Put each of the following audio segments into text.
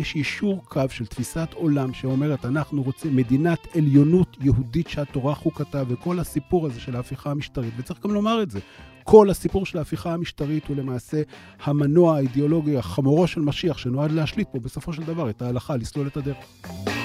יש יישור קו של תפיסת עולם שאומרת, אנחנו רוצים מדינת עליונות יהודית שהתורה חוקתה, וכל הסיפור הזה של ההפיכה המשטרית, וצריך גם לומר את זה, כל הסיפור של ההפיכה המשטרית הוא למעשה המנוע האידיאולוגי, החמורו של משיח, שנועד להשליט פה בסופו של דבר את ההלכה, לסלול את הדרך.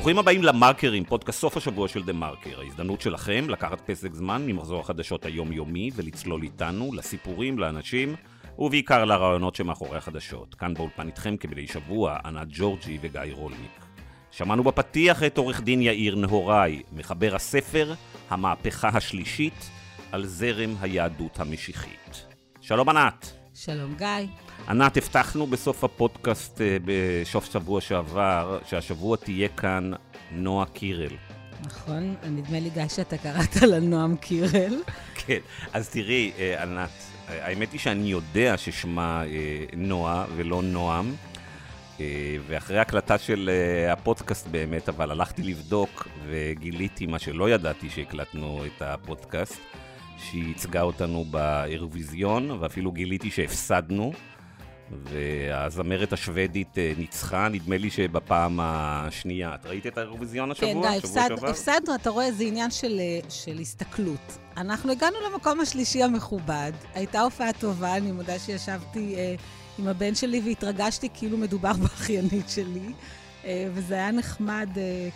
ברוכים הבאים למרקרים, פודקאסט סוף השבוע של דה מרקר. ההזדמנות שלכם לקחת פסק זמן ממחזור החדשות היומיומי ולצלול איתנו לסיפורים, לאנשים ובעיקר לרעיונות שמאחורי החדשות. כאן באולפן איתכם כמדי שבוע, ענת ג'ורג'י וגיא רולניק. שמענו בפתיח את עורך דין יאיר נהוראי, מחבר הספר המהפכה השלישית על זרם היהדות המשיחית. שלום ענת. שלום גיא. ענת, הבטחנו בסוף הפודקאסט אה, בשוף שבוע שעבר, שהשבוע תהיה כאן נועה קירל. נכון, נדמה לי גיא שאתה קראת לה נועם קירל. כן, אז תראי, אה, ענת, האמת היא שאני יודע ששמה אה, נועה ולא נועם. ואחרי הקלטה של הפודקאסט באמת, אבל הלכתי לבדוק וגיליתי מה שלא ידעתי שהקלטנו את הפודקאסט, שהיא ייצגה אותנו באירוויזיון, ואפילו גיליתי שהפסדנו. והזמרת השוודית אה, ניצחה, נדמה לי שבפעם השנייה. את ראית את האירוויזיון השבוע? כן, די, הפסד, הפסדנו, אתה רואה, זה עניין של, אה, של הסתכלות. אנחנו הגענו למקום השלישי המכובד, הייתה הופעה טובה, אני מודה שישבתי אה, עם הבן שלי והתרגשתי כאילו מדובר באחיינית שלי. אה, וזה היה נחמד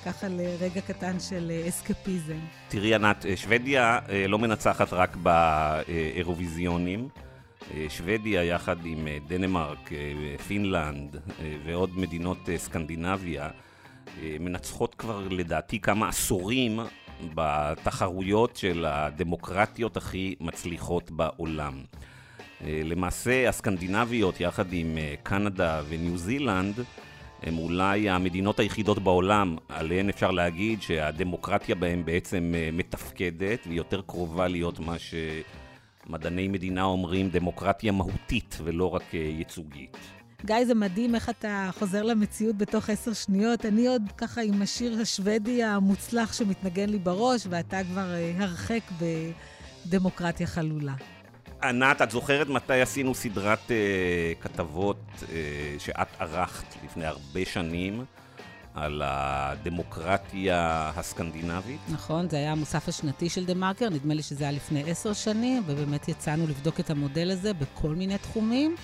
ככה לרגע קטן של אסקפיזם. תראי, ענת, שוודיה לא מנצחת רק באירוויזיונים. שוודיה יחד עם דנמרק, פינלנד ועוד מדינות סקנדינביה מנצחות כבר לדעתי כמה עשורים בתחרויות של הדמוקרטיות הכי מצליחות בעולם. למעשה הסקנדינביות יחד עם קנדה וניו זילנד הם אולי המדינות היחידות בעולם עליהן אפשר להגיד שהדמוקרטיה בהן בעצם מתפקדת והיא יותר קרובה להיות מה ש... מדעני מדינה אומרים דמוקרטיה מהותית ולא רק אה, ייצוגית. גיא, זה מדהים איך אתה חוזר למציאות בתוך עשר שניות. אני עוד ככה עם השיר השוודי המוצלח שמתנגן לי בראש, ואתה כבר אה, הרחק בדמוקרטיה חלולה. ענת, את זוכרת מתי עשינו סדרת uh, כתבות uh, שאת ערכת לפני הרבה שנים? על הדמוקרטיה הסקנדינבית. נכון, זה היה המוסף השנתי של דה מרקר, נדמה לי שזה היה לפני עשר שנים, ובאמת יצאנו לבדוק את המודל הזה בכל מיני תחומים,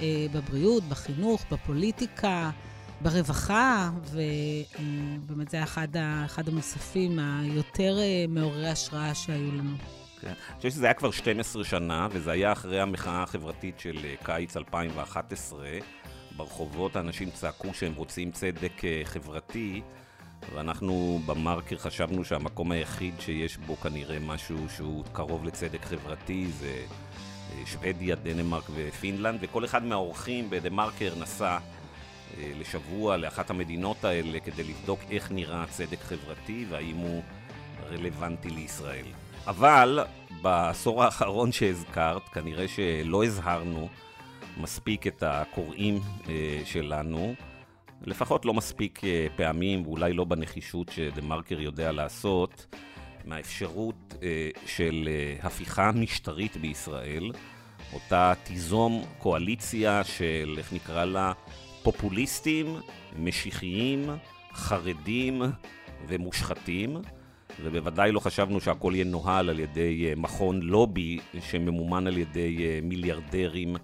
אה, בבריאות, בחינוך, בפוליטיקה, ברווחה, ובאמת זה היה אחד, אחד המוספים היותר אה, מעוררי השראה שהיו לנו. כן. אני חושב שזה היה כבר 12 שנה, וזה היה אחרי המחאה החברתית של אה, קיץ 2011. ברחובות האנשים צעקו שהם רוצים צדק אה, חברתי, ואנחנו במרקר חשבנו שהמקום היחיד שיש בו כנראה משהו שהוא קרוב לצדק חברתי זה אה, שוודיה, דנמרק ופינלנד, וכל אחד מהאורחים בדה מרקר נסע אה, לשבוע לאחת המדינות האלה כדי לבדוק איך נראה צדק חברתי והאם הוא רלוונטי לישראל. אבל בעשור האחרון שהזכרת, כנראה שלא הזהרנו מספיק את הקוראים אה, שלנו, לפחות לא מספיק אה, פעמים, ואולי לא בנחישות שדה מרקר יודע לעשות, מהאפשרות אה, של הפיכה משטרית בישראל, אותה תיזום קואליציה של, איך נקרא לה, פופוליסטים, משיחיים, חרדים ומושחתים. ובוודאי לא חשבנו שהכל יהיה נוהל על ידי מכון לובי שממומן על ידי מיליארדרים אה,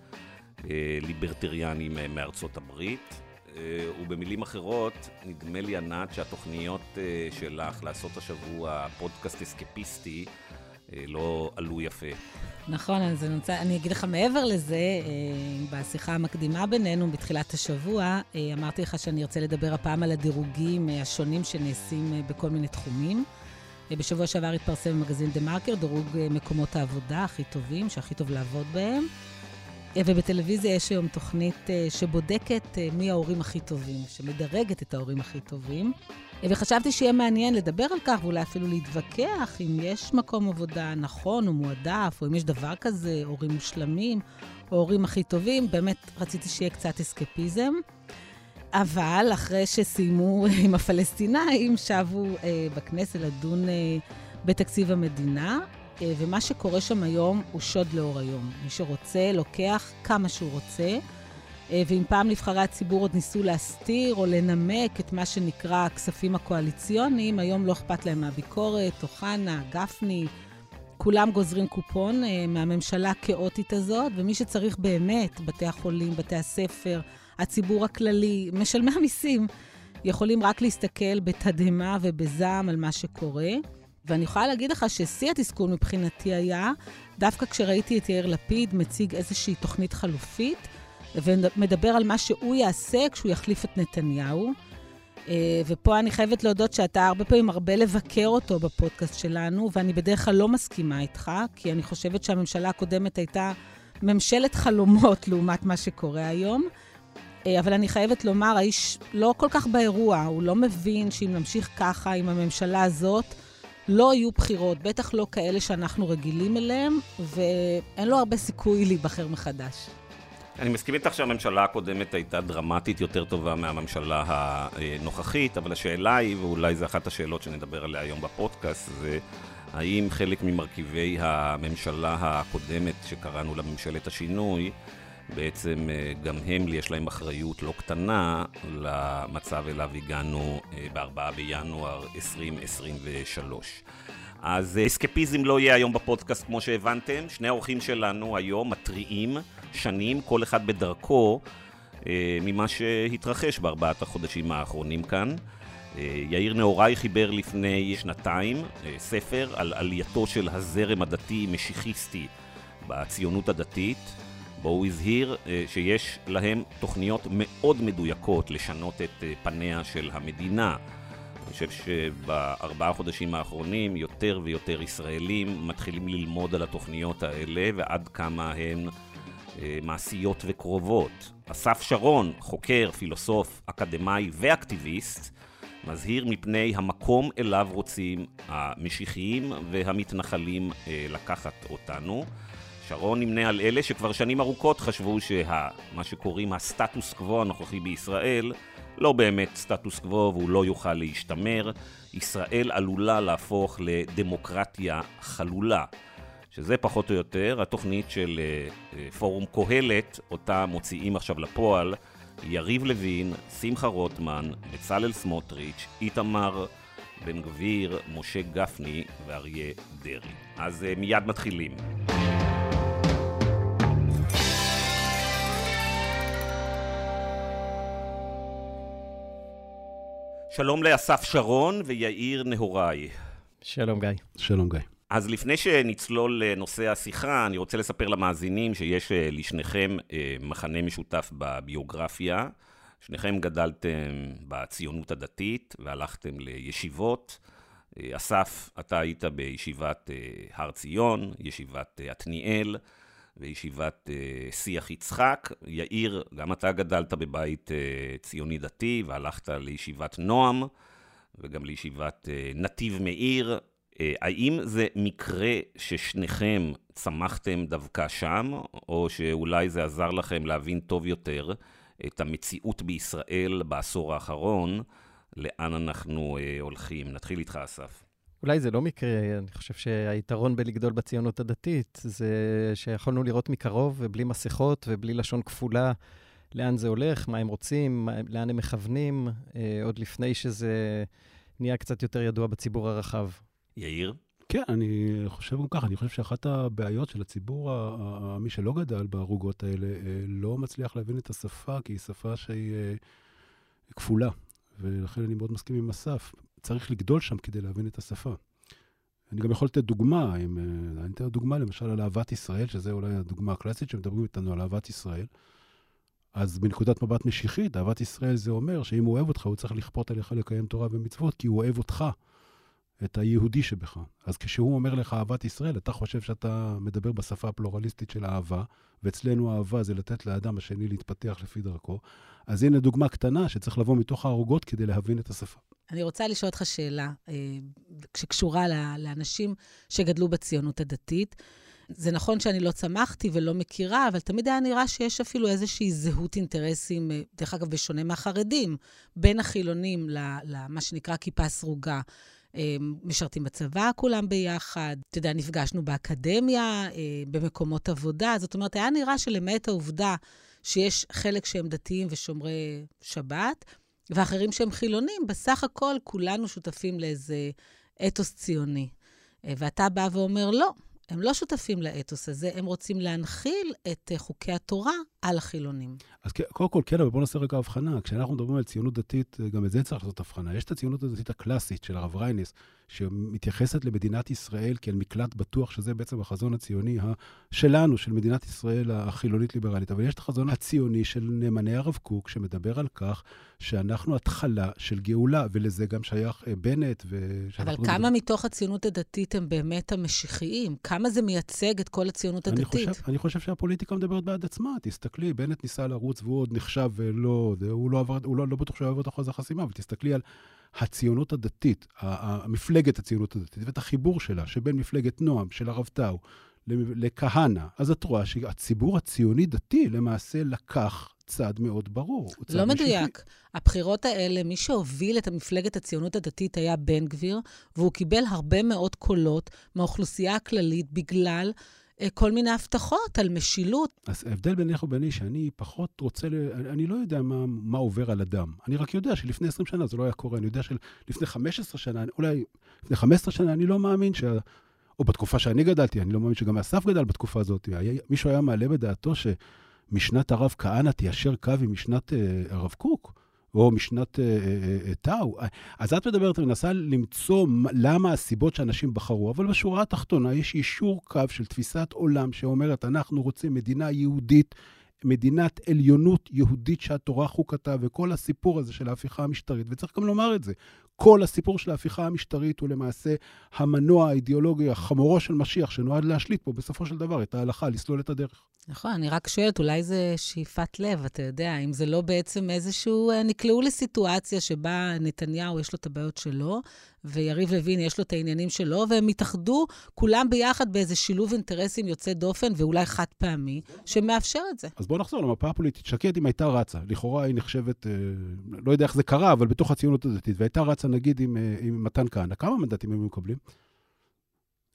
ליברטריאנים אה, מארצות הברית. אה, ובמילים אחרות, נדמה לי, ענת, שהתוכניות שלך לעשות השבוע פודקאסט אסקפיסטי לא עלו יפה. נכון, אז אני, רוצה, אני אגיד לך מעבר לזה, בשיחה המקדימה בינינו בתחילת השבוע, אמרתי לך שאני ארצה לדבר הפעם על הדירוגים השונים שנעשים בכל מיני תחומים. בשבוע שעבר התפרסם במגזין דה מרקר, דירוג מקומות העבודה הכי טובים, שהכי טוב לעבוד בהם. ובטלוויזיה יש היום תוכנית אה, שבודקת אה, מי ההורים הכי טובים, שמדרגת את ההורים הכי טובים. וחשבתי שיהיה מעניין לדבר על כך, ואולי אפילו להתווכח אם יש מקום עבודה נכון או מועדף, או אם יש דבר כזה, הורים מושלמים, או הורים הכי טובים. באמת רציתי שיהיה קצת אסקפיזם. אבל אחרי שסיימו עם הפלסטינאים, שבו אה, בכנסת לדון אה, בתקציב המדינה, אה, ומה שקורה שם היום הוא שוד לאור היום. מי שרוצה, לוקח כמה שהוא רוצה. אה, ואם פעם נבחרי הציבור עוד ניסו להסתיר או לנמק את מה שנקרא הכספים הקואליציוניים, היום לא אכפת להם מהביקורת, אוחנה, גפני, כולם גוזרים קופון אה, מהממשלה הכאוטית הזאת, ומי שצריך באמת, בתי החולים, בתי הספר, הציבור הכללי, משלמי המיסים, יכולים רק להסתכל בתדהמה ובזעם על מה שקורה. ואני יכולה להגיד לך ששיא התסכול מבחינתי היה דווקא כשראיתי את יאיר לפיד מציג איזושהי תוכנית חלופית, ומדבר על מה שהוא יעשה כשהוא יחליף את נתניהו. אה, ופה אני חייבת להודות שאתה הרבה פעמים הרבה לבקר אותו בפודקאסט שלנו, ואני בדרך כלל לא מסכימה איתך, כי אני חושבת שהממשלה הקודמת הייתה ממשלת חלומות לעומת מה שקורה היום. אה, אבל אני חייבת לומר, האיש לא כל כך באירוע, הוא לא מבין שאם נמשיך ככה עם הממשלה הזאת, לא יהיו בחירות, בטח לא כאלה שאנחנו רגילים אליהם, ואין לו הרבה סיכוי להיבחר מחדש. אני מסכים איתך שהממשלה הקודמת הייתה דרמטית יותר טובה מהממשלה הנוכחית, אבל השאלה היא, ואולי זו אחת השאלות שנדבר עליה היום בפודקאסט, זה האם חלק ממרכיבי הממשלה הקודמת, שקראנו לה ממשלת השינוי, בעצם אה, גם הם, יש להם אחריות לא קטנה למצב אליו הגענו אה, ב-4 בינואר 2023. אז אה, אסקפיזם לא יהיה היום בפודקאסט כמו שהבנתם. שני האורחים שלנו היום מתריעים שנים, כל אחד בדרכו, ממה שהתרחש בארבעת החודשים האחרונים כאן. יאיר נהוראי חיבר לפני שנתיים ספר על עלייתו של הזרם הדתי-משיחיסטי בציונות הדתית. בו הוא הזהיר אה, שיש להם תוכניות מאוד מדויקות לשנות את אה, פניה של המדינה. אני חושב שבארבעה חודשים האחרונים יותר ויותר ישראלים מתחילים ללמוד על התוכניות האלה ועד כמה הן אה, מעשיות וקרובות. אסף שרון, חוקר, פילוסוף, אקדמאי ואקטיביסט, מזהיר מפני המקום אליו רוצים המשיחיים והמתנחלים לקחת אותנו. שרון נמנה על אלה שכבר שנים ארוכות חשבו שמה שקוראים הסטטוס קוו הנוכחי בישראל לא באמת סטטוס קוו והוא לא יוכל להשתמר. ישראל עלולה להפוך לדמוקרטיה חלולה. שזה פחות או יותר התוכנית של uh, uh, פורום קהלת, אותה מוציאים עכשיו לפועל, יריב לוין, שמחה רוטמן, בצלאל סמוטריץ', איתמר בן גביר, משה גפני ואריה דרעי. אז uh, מיד מתחילים. שלום לאסף שרון ויאיר נהוראי. שלום גיא. שלום גיא. אז לפני שנצלול לנושא השיחה, אני רוצה לספר למאזינים שיש אה, לשניכם אה, מחנה משותף בביוגרפיה. שניכם גדלתם בציונות הדתית והלכתם לישיבות. אה, אסף, אתה היית בישיבת הר ציון, ישיבת עתניאל. וישיבת uh, שיח יצחק. יאיר, גם אתה גדלת בבית uh, ציוני דתי והלכת לישיבת נועם וגם לישיבת uh, נתיב מאיר. Uh, האם זה מקרה ששניכם צמחתם דווקא שם, או שאולי זה עזר לכם להבין טוב יותר את המציאות בישראל בעשור האחרון, לאן אנחנו uh, הולכים? נתחיל איתך, אסף. אולי זה לא מקרה, אני חושב שהיתרון בלגדול בציונות הדתית זה שיכולנו לראות מקרוב ובלי מסכות ובלי לשון כפולה לאן זה הולך, מה הם רוצים, לאן הם מכוונים, אה, עוד לפני שזה נהיה קצת יותר ידוע בציבור הרחב. יאיר? כן, אני חושב גם ככה, אני חושב שאחת הבעיות של הציבור, מי שלא גדל בערוגות האלה, אה, לא מצליח להבין את השפה, כי היא שפה שהיא אה, כפולה. ולכן אני מאוד מסכים עם אסף. צריך לגדול שם כדי להבין את השפה. אני גם יכול לתת דוגמה, אם, אה, אני אתן דוגמה למשל על אהבת ישראל, שזה אולי הדוגמה הקלאסית שמדברים איתנו על אהבת ישראל. אז בנקודת מבט משיחית, אהבת ישראל זה אומר שאם הוא אוהב אותך, הוא צריך לכפות עליך לקיים תורה ומצוות, כי הוא אוהב אותך, את היהודי שבך. אז כשהוא אומר לך אהבת ישראל, אתה חושב שאתה מדבר בשפה הפלורליסטית של אהבה, ואצלנו אהבה זה לתת לאדם השני להתפתח לפי דרכו. אז הנה דוגמה קטנה שצריך לבוא מתוך הערוגות כדי להבין את השפה. אני רוצה לשאול אותך שאלה אה, שקשורה לאנשים שגדלו בציונות הדתית. זה נכון שאני לא צמחתי ולא מכירה, אבל תמיד היה נראה שיש אפילו איזושהי זהות אינטרסים, אה, דרך אגב, בשונה מהחרדים, בין החילונים למה שנקרא כיפה סרוגה. משרתים בצבא כולם ביחד, אתה יודע, נפגשנו באקדמיה, במקומות עבודה. זאת אומרת, היה נראה שלמעט העובדה שיש חלק שהם דתיים ושומרי שבת, ואחרים שהם חילונים, בסך הכל כולנו שותפים לאיזה אתוס ציוני. ואתה בא ואומר, לא, הם לא שותפים לאתוס הזה, הם רוצים להנחיל את אה, חוקי התורה על החילונים. אז קודם כל, כן, אבל בואו נעשה רגע הבחנה. כשאנחנו מדברים על ציונות דתית, אה, גם את זה צריך לעשות הבחנה. יש את הציונות הדתית הקלאסית של הרב רייניס, שמתייחסת למדינת ישראל כאל מקלט בטוח, שזה בעצם החזון הציוני שלנו, של מדינת ישראל החילונית-ליברלית. אבל יש את החזון הציוני של נאמני הרב קוק, שמדבר על כך שאנחנו התחלה של גאולה, ולזה גם שייך אה, בנט. אבל כמה מדבר... מתוך הציונות הדתית הם באמת המשיחיים? כמה זה מייצג את כל הציונות הדתית? אני חושב, אני חושב שהפוליטיקה מדברת בעד עצמה. תסתכלי, בנט ניסה לרוץ והוא עוד נחשב ולא, הוא לא, עבר, הוא לא, לא בטוח שהוא יעבור את אחוז החסימה, אבל תסתכלי על הציונות הדתית, מפלגת הציונות הדתית, ואת החיבור שלה, שבין מפלגת נועם, של הרב טאו, לכהנא, אז את רואה שהציבור הציוני-דתי למעשה לקח צד מאוד ברור. צד לא מדויק. הבחירות האלה, מי שהוביל את המפלגת הציונות הדתית היה בן גביר, והוא קיבל הרבה מאוד קולות מהאוכלוסייה הכללית בגלל אה, כל מיני הבטחות על משילות. אז ההבדל בינך וביני, שאני פחות רוצה. אני לא יודע מה, מה עובר על אדם. אני רק יודע שלפני 20 שנה זה לא היה קורה. אני יודע שלפני 15 שנה, אולי לפני 15 שנה, אני לא מאמין שה... או בתקופה שאני גדלתי, אני לא מאמין שגם אסף גדל בתקופה הזאת. היה, מישהו היה מעלה בדעתו שמשנת הרב כהנא תיישר קו עם משנת uh, הרב קוק. או משנת טאו. אז את מדברת ומנסה למצוא למה הסיבות שאנשים בחרו, אבל בשורה התחתונה יש אישור קו של תפיסת עולם שאומרת, אנחנו רוצים מדינה יהודית. מדינת עליונות יהודית שהתורה חוקתה, וכל הסיפור הזה של ההפיכה המשטרית, וצריך גם לומר את זה, כל הסיפור של ההפיכה המשטרית הוא למעשה המנוע האידיאולוגי, החמורו של משיח, שנועד להשליט פה בסופו של דבר את ההלכה, לסלול את הדרך. נכון, אני רק שואלת, אולי זה שאיפת לב, אתה יודע, אם זה לא בעצם איזשהו... אה, נקלעו לסיטואציה שבה נתניהו, יש לו את הבעיות שלו, ויריב לוין, יש לו את העניינים שלו, והם התאחדו כולם ביחד באיזה שילוב אינטרסים יוצא דופן, ואולי חד פעמי, שמאפשר את זה. אז בואו נחזור למפה הפוליטית. שקד, אם הייתה רצה, לכאורה היא נחשבת, אה, לא יודע איך זה קרה, אבל בתוך הציונות הדתית, והייתה רצה נגיד עם, אה, עם מתן כהנא, כמה מנדטים הם מקבלים?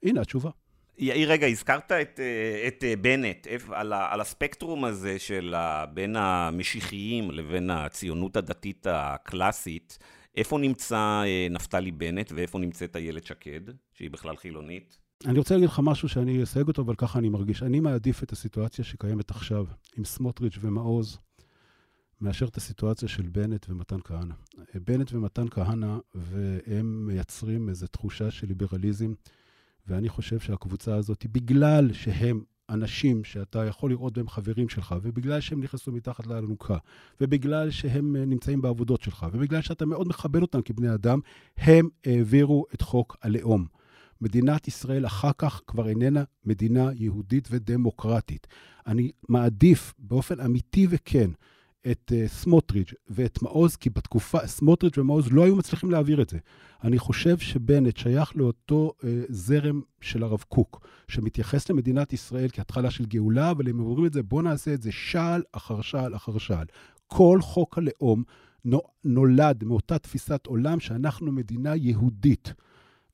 הנה התשובה. יאיר, רגע, הזכרת את, אה, את אה, בנט, על, על הספקטרום הזה של בין המשיחיים לבין הציונות הדתית הקלאסית, איפה נמצא נפתלי בנט ואיפה נמצאת איילת שקד, שהיא בכלל חילונית? אני רוצה להגיד לך משהו שאני אסייג אותו, אבל ככה אני מרגיש. אני מעדיף את הסיטואציה שקיימת עכשיו עם סמוטריץ' ומעוז, מאשר את הסיטואציה של בנט ומתן כהנא. בנט ומתן כהנא, והם מייצרים איזו תחושה של ליברליזם. ואני חושב שהקבוצה הזאת, בגלל שהם אנשים שאתה יכול לראות בהם חברים שלך, ובגלל שהם נכנסו מתחת לאלונקה, ובגלל שהם נמצאים בעבודות שלך, ובגלל שאתה מאוד מכבד אותם כבני אדם, הם העבירו את חוק הלאום. מדינת ישראל אחר כך כבר איננה מדינה יהודית ודמוקרטית. אני מעדיף באופן אמיתי וכן את uh, סמוטריץ' ואת מעוז, כי בתקופה, סמוטריץ' ומעוז לא היו מצליחים להעביר את זה. אני חושב שבנט שייך לאותו uh, זרם של הרב קוק, שמתייחס למדינת ישראל כהתחלה של גאולה, אבל הם אומרים את זה, בואו נעשה את זה שעל אחר שעל אחר שעל. כל חוק הלאום נולד מאותה תפיסת עולם שאנחנו מדינה יהודית.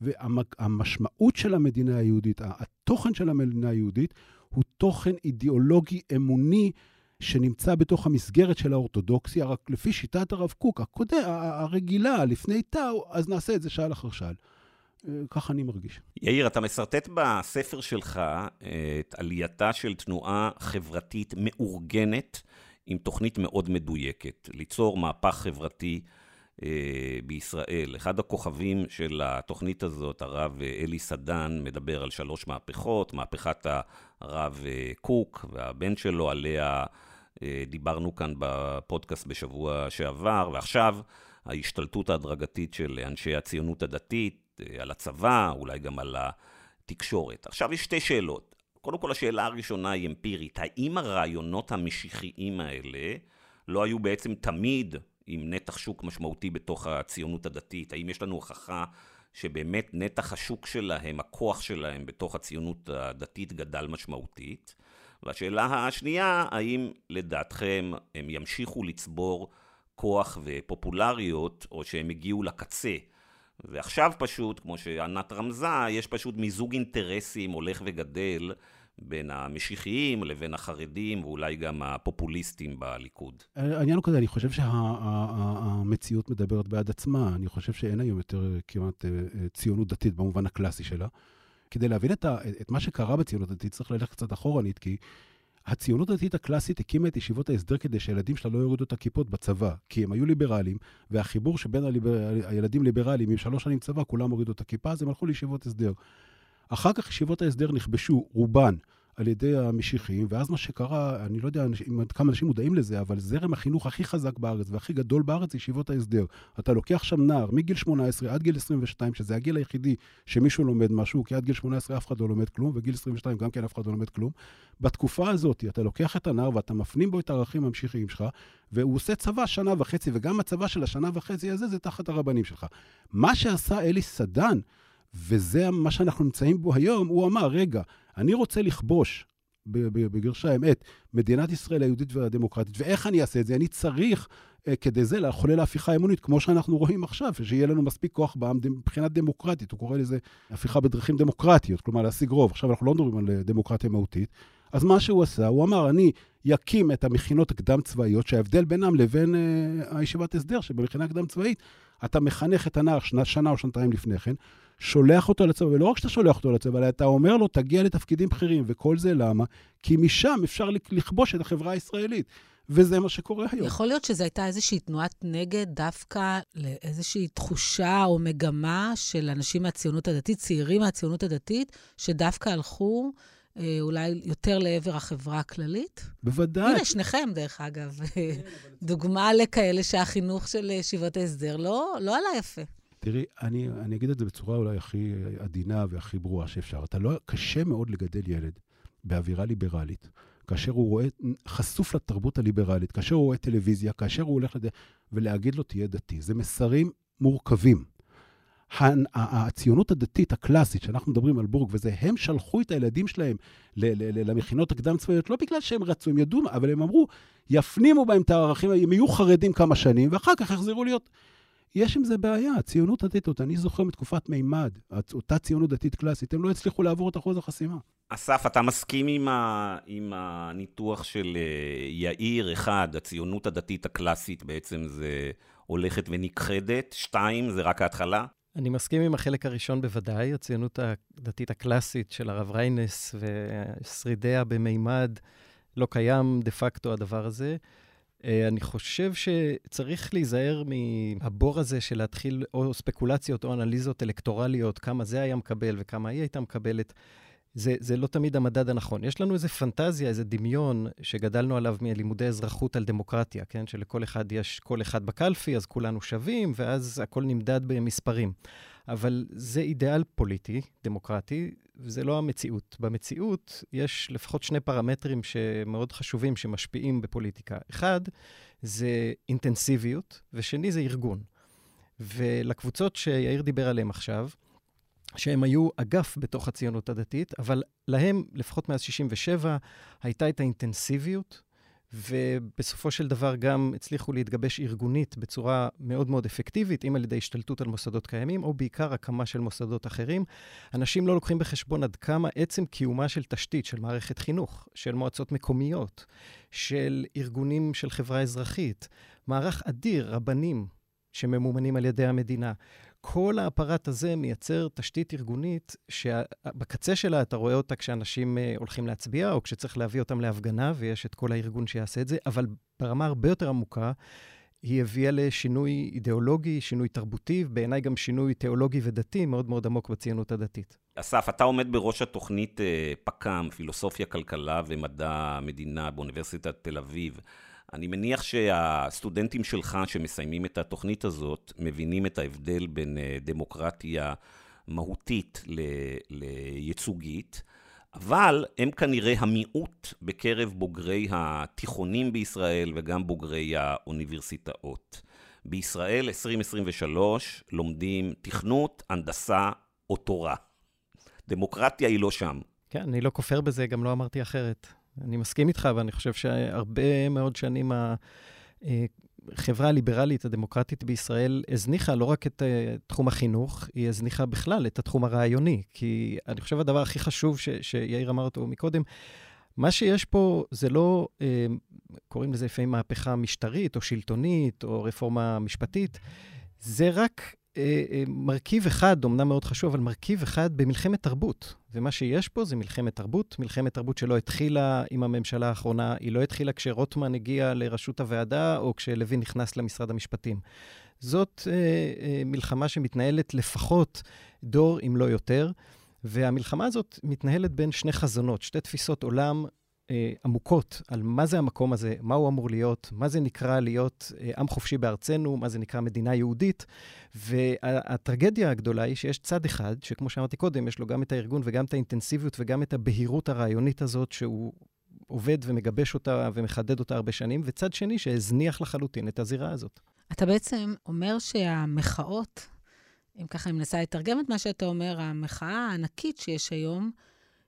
והמשמעות של המדינה היהודית, התוכן של המדינה היהודית, הוא תוכן אידיאולוגי אמוני שנמצא בתוך המסגרת של האורתודוקסיה, רק לפי שיטת הרב קוק, הקודם, הרגילה, לפני תאו, אז נעשה את זה שעל אחר שעל. אה, ככה אני מרגיש. יאיר, אתה משרטט בספר שלך את עלייתה של תנועה חברתית מאורגנת עם תוכנית מאוד מדויקת, ליצור מהפך חברתי אה, בישראל. אחד הכוכבים של התוכנית הזאת, הרב אלי סדן, מדבר על שלוש מהפכות, מהפכת הרב אה, קוק והבן שלו, עליה אה, דיברנו כאן בפודקאסט בשבוע שעבר, ועכשיו ההשתלטות ההדרגתית של אנשי הציונות הדתית אה, על הצבא, אולי גם על התקשורת. עכשיו יש שתי שאלות. קודם כל, השאלה הראשונה היא אמפירית. האם הרעיונות המשיחיים האלה לא היו בעצם תמיד עם נתח שוק משמעותי בתוך הציונות הדתית? האם יש לנו הוכחה שבאמת נתח השוק שלהם, הכוח שלהם בתוך הציונות הדתית גדל משמעותית? והשאלה השנייה, האם לדעתכם הם ימשיכו לצבור כוח ופופולריות, או שהם הגיעו לקצה ועכשיו פשוט, כמו שענת רמזה, יש פשוט מיזוג אינטרסים הולך וגדל בין המשיחיים לבין החרדים, ואולי גם הפופוליסטים בליכוד. העניין הוא כזה, אני חושב שהמציאות מדברת בעד עצמה. אני חושב שאין היום יותר כמעט אה, אה, ציונות דתית במובן הקלאסי שלה. כדי להבין את, ה, את מה שקרה בציונות הדתית, צריך ללכת קצת אחורנית, כי הציונות הדתית הקלאסית הקימה את ישיבות ההסדר כדי שהילדים שלה לא יורידו את הכיפות בצבא, כי הם היו ליברלים, והחיבור שבין הליבר... הילדים ליברליים עם שלוש שנים צבא, כולם הורידו את הכיפה, אז הם הלכו לישיבות הסדר. אחר כך ישיבות ההסדר נכבשו, רובן, על ידי המשיחים, ואז מה שקרה, אני לא יודע אם כמה אנשים מודעים לזה, אבל זרם החינוך הכי חזק בארץ והכי גדול בארץ זה ישיבות ההסדר. אתה לוקח שם נער מגיל 18 עד גיל 22, שזה הגיל היחידי שמישהו לומד משהו, כי עד גיל 18 אף אחד לא לומד כלום, וגיל 22 גם כן אף אחד לא לומד כלום. בתקופה הזאת אתה לוקח את הנער ואתה מפנים בו את הערכים המשיחיים שלך, והוא עושה צבא שנה וחצי, וגם הצבא של השנה וחצי הזה זה תחת הרבנים שלך. מה שעשה אלי סדן, וזה מה שאנחנו נמצאים בו היום, הוא אמר, רגע, אני רוצה לכבוש, בגרשיים, את מדינת ישראל היהודית והדמוקרטית, ואיך אני אעשה את זה? אני צריך אה, כדי זה לחולל ההפיכה האמונית, כמו שאנחנו רואים עכשיו, שיהיה לנו מספיק כוח בעם מבחינה דמוקרטית, הוא קורא לזה הפיכה בדרכים דמוקרטיות, כלומר להשיג רוב. עכשיו אנחנו לא מדברים על אה, דמוקרטיה מהותית. אז מה שהוא עשה, הוא אמר, אני אקים את המכינות הקדם-צבאיות, שההבדל בינם לבין אה, הישיבת הסדר, שבמכינה הקדם-צבאית, אתה מחנך את הנער שנה, שנה או שנתיים לפני כן, שולח אותו לצבא, ולא רק שאתה שולח אותו לצבא, אלא אתה אומר לו, תגיע לתפקידים בכירים, וכל זה למה? כי משם אפשר לכבוש את החברה הישראלית. וזה מה שקורה היום. יכול להיות שזו הייתה איזושהי תנועת נגד דווקא לאיזושהי תחושה או מגמה של אנשים מהציונות הדתית, צעירים מהציונות הדתית, שדווקא הלכו אה, אולי יותר לעבר החברה הכללית? בוודאי. הנה, שניכם, דרך אגב. דוגמה לכאלה שהחינוך של ישיבות ההסדר לא, לא עלה יפה. תראי, אני, אני אגיד את זה בצורה אולי הכי עדינה והכי ברורה שאפשר. אתה לא, קשה מאוד לגדל ילד באווירה ליברלית, כאשר הוא רואה, חשוף לתרבות הליברלית, כאשר הוא רואה טלוויזיה, כאשר הוא הולך לד... ולהגיד לו, תהיה דתי. זה מסרים מורכבים. הציונות הדתית הקלאסית, שאנחנו מדברים על בורג וזה, הם שלחו את הילדים שלהם למכינות הקדם-צבאיות, לא בגלל שהם רצו, הם ידעו, אבל הם אמרו, יפנימו בהם את הערכים, הם יהיו חרדים כמה שנים, ואחר כך יחזרו להיות יש עם זה בעיה. הציונות הדתית, אני זוכר מתקופת מימד, אותה ציונות דתית קלאסית, הם לא הצליחו לעבור את אחוז החסימה. אסף, אתה מסכים עם, ה... עם הניתוח של אה, יאיר, אחד, הציונות הדתית הקלאסית בעצם זה הולכת ונכחדת, שתיים, זה רק ההתחלה? אני מסכים עם החלק הראשון בוודאי, הציונות הדתית הקלאסית של הרב ריינס ושרידיה במימד, לא קיים דה פקטו הדבר הזה. אה, אני חושב שצריך להיזהר מהבור הזה של להתחיל או ספקולציות או אנליזות אלקטורליות, כמה זה היה מקבל וכמה היא הייתה מקבלת. זה, זה לא תמיד המדד הנכון. יש לנו איזה פנטזיה, איזה דמיון שגדלנו עליו מלימודי אזרחות על דמוקרטיה, כן? שלכל אחד יש קול אחד בקלפי, אז כולנו שווים, ואז הכל נמדד במספרים. אבל זה אידיאל פוליטי, דמוקרטי, וזה לא המציאות. במציאות יש לפחות שני פרמטרים שמאוד חשובים שמשפיעים בפוליטיקה. אחד, זה אינטנסיביות, ושני זה ארגון. ולקבוצות שיאיר דיבר עליהן עכשיו, שהם היו אגף בתוך הציונות הדתית, אבל להם, לפחות מאז 67', הייתה את האינטנסיביות, ובסופו של דבר גם הצליחו להתגבש ארגונית בצורה מאוד מאוד אפקטיבית, אם על ידי השתלטות על מוסדות קיימים, או בעיקר הקמה של מוסדות אחרים. אנשים לא לוקחים בחשבון עד כמה עצם קיומה של תשתית, של מערכת חינוך, של מועצות מקומיות, של ארגונים של חברה אזרחית, מערך אדיר, רבנים שממומנים על ידי המדינה. כל האפרט הזה מייצר תשתית ארגונית שבקצה שלה אתה רואה אותה כשאנשים אה, הולכים להצביע, או כשצריך להביא אותם להפגנה, ויש את כל הארגון שיעשה את זה, אבל ברמה הרבה יותר עמוקה, היא הביאה לשינוי אידיאולוגי, שינוי תרבותי, בעיניי גם שינוי תיאולוגי ודתי מאוד מאוד עמוק בציונות הדתית. אסף, אתה עומד בראש התוכנית אה, פק"ם, פילוסופיה, כלכלה ומדע המדינה באוניברסיטת תל אביב. אני מניח שהסטודנטים שלך שמסיימים את התוכנית הזאת, מבינים את ההבדל בין אה, דמוקרטיה מהותית לייצוגית, אבל הם כנראה המיעוט בקרב בוגרי התיכונים בישראל וגם בוגרי האוניברסיטאות. בישראל 2023 לומדים תכנות, הנדסה או תורה. דמוקרטיה היא לא שם. כן, אני לא כופר בזה, גם לא אמרתי אחרת. אני מסכים איתך, ואני חושב שהרבה מאוד שנים החברה הליברלית הדמוקרטית בישראל הזניחה לא רק את uh, תחום החינוך, היא הזניחה בכלל את התחום הרעיוני. כי אני חושב הדבר הכי חשוב ש, שיאיר אמר אותו מקודם, מה שיש פה זה לא, אה, קוראים לזה לפעמים מהפכה משטרית או שלטונית או רפורמה משפטית, זה רק אה, אה, מרכיב אחד, אומנם מאוד חשוב, אבל מרכיב אחד במלחמת תרבות. ומה שיש פה זה מלחמת תרבות, מלחמת תרבות שלא התחילה עם הממשלה האחרונה, היא לא התחילה כשרוטמן הגיע לראשות הוועדה או כשלוין נכנס למשרד המשפטים. זאת אה, אה, מלחמה שמתנהלת לפחות דור, אם לא יותר. והמלחמה הזאת מתנהלת בין שני חזונות, שתי תפיסות עולם אה, עמוקות על מה זה המקום הזה, מה הוא אמור להיות, מה זה נקרא להיות אה, עם חופשי בארצנו, מה זה נקרא מדינה יהודית. והטרגדיה הגדולה היא שיש צד אחד, שכמו שאמרתי קודם, יש לו גם את הארגון וגם את האינטנסיביות וגם את הבהירות הרעיונית הזאת, שהוא עובד ומגבש אותה ומחדד אותה הרבה שנים, וצד שני שהזניח לחלוטין את הזירה הזאת. אתה בעצם אומר שהמחאות אם ככה אני מנסה לתרגם את מה שאתה אומר, המחאה הענקית שיש היום,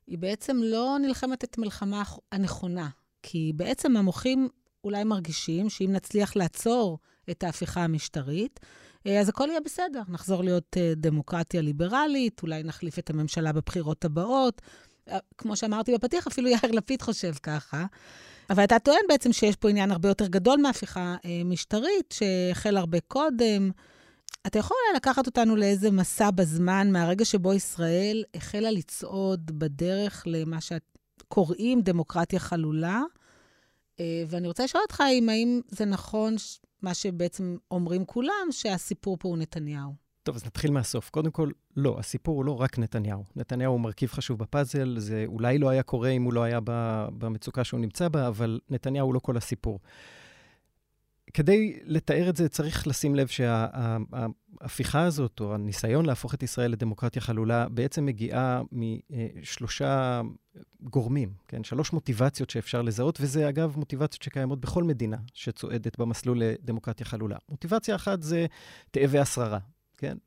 היא בעצם לא נלחמת את המלחמה הנכונה. כי בעצם המוחים אולי מרגישים שאם נצליח לעצור את ההפיכה המשטרית, אה, אז הכל יהיה בסדר. נחזור להיות אה, דמוקרטיה ליברלית, אולי נחליף את הממשלה בבחירות הבאות. אה, כמו שאמרתי בפתיח, אפילו יאיר לפיד חושב ככה. אבל אתה טוען בעצם שיש פה עניין הרבה יותר גדול מהפיכה משטרית, שהחל הרבה קודם. אתה יכול אולי לקחת אותנו לאיזה מסע בזמן, מהרגע שבו ישראל החלה לצעוד בדרך למה שקוראים דמוקרטיה חלולה? אה, ואני רוצה לשאול אותך אם האם זה נכון מה שבעצם אומרים כולם, שהסיפור פה הוא נתניהו. טוב, אז נתחיל מהסוף. קודם כל, לא, הסיפור הוא לא רק נתניהו. נתניהו הוא מרכיב חשוב בפאזל, זה אולי לא היה קורה אם הוא לא היה במצוקה שהוא נמצא בה, אבל נתניהו הוא לא כל הסיפור. כדי לתאר את זה, צריך לשים לב שההפיכה הזאת, או הניסיון להפוך את ישראל לדמוקרטיה חלולה, בעצם מגיעה משלושה גורמים, כן? שלוש מוטיבציות שאפשר לזהות, וזה אגב מוטיבציות שקיימות בכל מדינה שצועדת במסלול לדמוקרטיה חלולה. מוטיבציה אחת זה תאבי השררה, כן?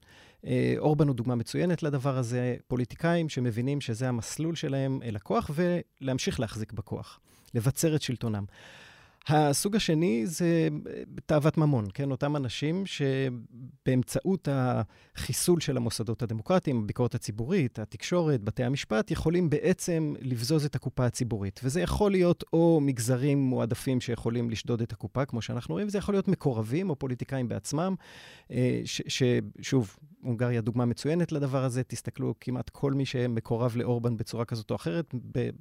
אה, אורבן הוא דוגמה מצוינת לדבר הזה, פוליטיקאים שמבינים שזה המסלול שלהם אל הכוח, ולהמשיך להחזיק בכוח, לבצר את שלטונם. הסוג השני זה תאוות ממון, כן? אותם אנשים שבאמצעות החיסול של המוסדות הדמוקרטיים, הביקורת הציבורית, התקשורת, בתי המשפט, יכולים בעצם לבזוז את הקופה הציבורית. וזה יכול להיות או מגזרים מועדפים שיכולים לשדוד את הקופה, כמו שאנחנו רואים, וזה יכול להיות מקורבים או פוליטיקאים בעצמם, אה, ששוב, הונגריה דוגמה מצוינת לדבר הזה. תסתכלו, כמעט כל מי שמקורב לאורבן בצורה כזאת או אחרת,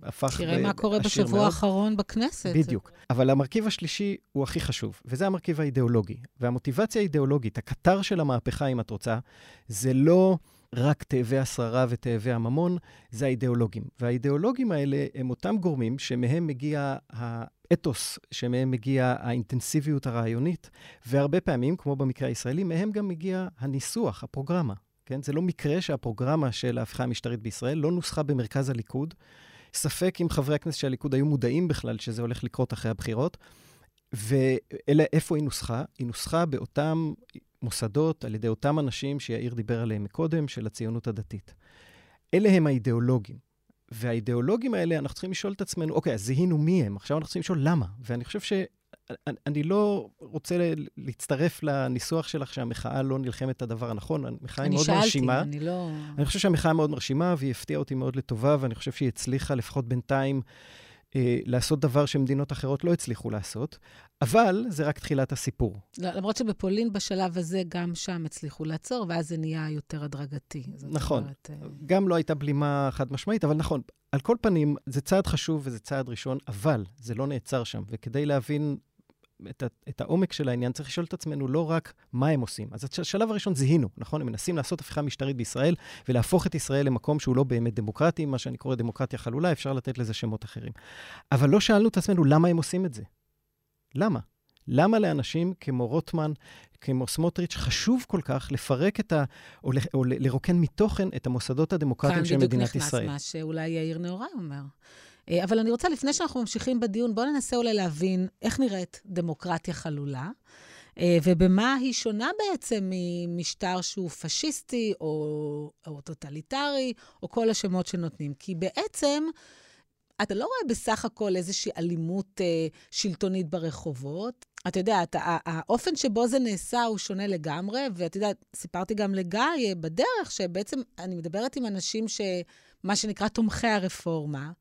הפך תראה מה קורה בשבוע האחרון בכנסת. בדיוק. אבל המרכיב השלישי הוא הכי חשוב, וזה המרכיב האידיאולוגי. והמוטיבציה האידיאולוגית, הקטר של המהפכה, אם את רוצה, זה לא רק תאבי השררה ותאבי הממון, זה האידיאולוגים. והאידיאולוגים האלה הם אותם גורמים שמהם מגיע האתוס, שמהם מגיעה האינטנסיביות הרעיונית, והרבה פעמים, כמו במקרה הישראלי, מהם גם מגיע הניסוח, הפרוגרמה. כן? זה לא מקרה שהפרוגרמה של ההפיכה המשטרית בישראל לא נוסחה במרכז הליכוד. ספק אם חברי הכנסת של הליכוד היו מודעים בכלל שזה הולך לקרות אחרי הבחירות. ואלה, איפה היא נוסחה? היא נוסחה באותם מוסדות, על ידי אותם אנשים שיאיר דיבר עליהם מקודם, של הציונות הדתית. אלה הם האידיאולוגים. והאידיאולוגים האלה, אנחנו צריכים לשאול את עצמנו, אוקיי, אז זיהינו מי הם, עכשיו אנחנו צריכים לשאול למה. ואני חושב ש... אני לא רוצה להצטרף לניסוח שלך שהמחאה לא נלחמת את הדבר הנכון. המחאה היא מאוד שאלתי, מרשימה. אני שאלתי, אני לא... אני חושב שהמחאה מאוד מרשימה, והיא הפתיעה אותי מאוד לטובה, ואני חושב שהיא הצליחה, לפחות בינתיים, אה, לעשות דבר שמדינות אחרות לא הצליחו לעשות, אבל זה רק תחילת הסיפור. לא, למרות שבפולין בשלב הזה, גם שם הצליחו לעצור, ואז זה נהיה יותר הדרגתי. נכון. אומרת, אה, גם לא הייתה בלימה חד משמעית, אבל נכון, על כל פנים, זה צעד חשוב וזה צעד ראשון, אבל זה לא נעצר שם. וכדי להבין את, את העומק של העניין, צריך לשאול את עצמנו לא רק מה הם עושים. אז השלב הראשון זיהינו, נכון? הם מנסים לעשות הפיכה משטרית בישראל ולהפוך את ישראל למקום שהוא לא באמת דמוקרטי, מה שאני קורא דמוקרטיה חלולה, אפשר לתת לזה שמות אחרים. אבל לא שאלנו את עצמנו למה הם עושים את זה. למה? למה לאנשים כמו רוטמן, כמו סמוטריץ', חשוב כל כך לפרק את ה... או, או לרוקן מתוכן את המוסדות הדמוקרטיים של מדינת ישראל? כאן בדיוק נכנס מה שאולי יאיר נהוראי אומר. אה, אבל אני רוצה, לפני שאנחנו ממשיכים בדיון, בואו ננסה אולי להבין איך נראית דמוקרטיה חלולה, אה, ובמה היא שונה בעצם ממשטר שהוא פשיסטי או, או טוטליטרי, או כל השמות שנותנים. כי בעצם... אתה לא רואה בסך הכל איזושהי אלימות אה, שלטונית ברחובות. אתה יודע, אתה, האופן שבו זה נעשה הוא שונה לגמרי, ואתה יודע, סיפרתי גם לגיא אה, בדרך, שבעצם אני מדברת עם אנשים ש... מה שנקרא תומכי הרפורמה,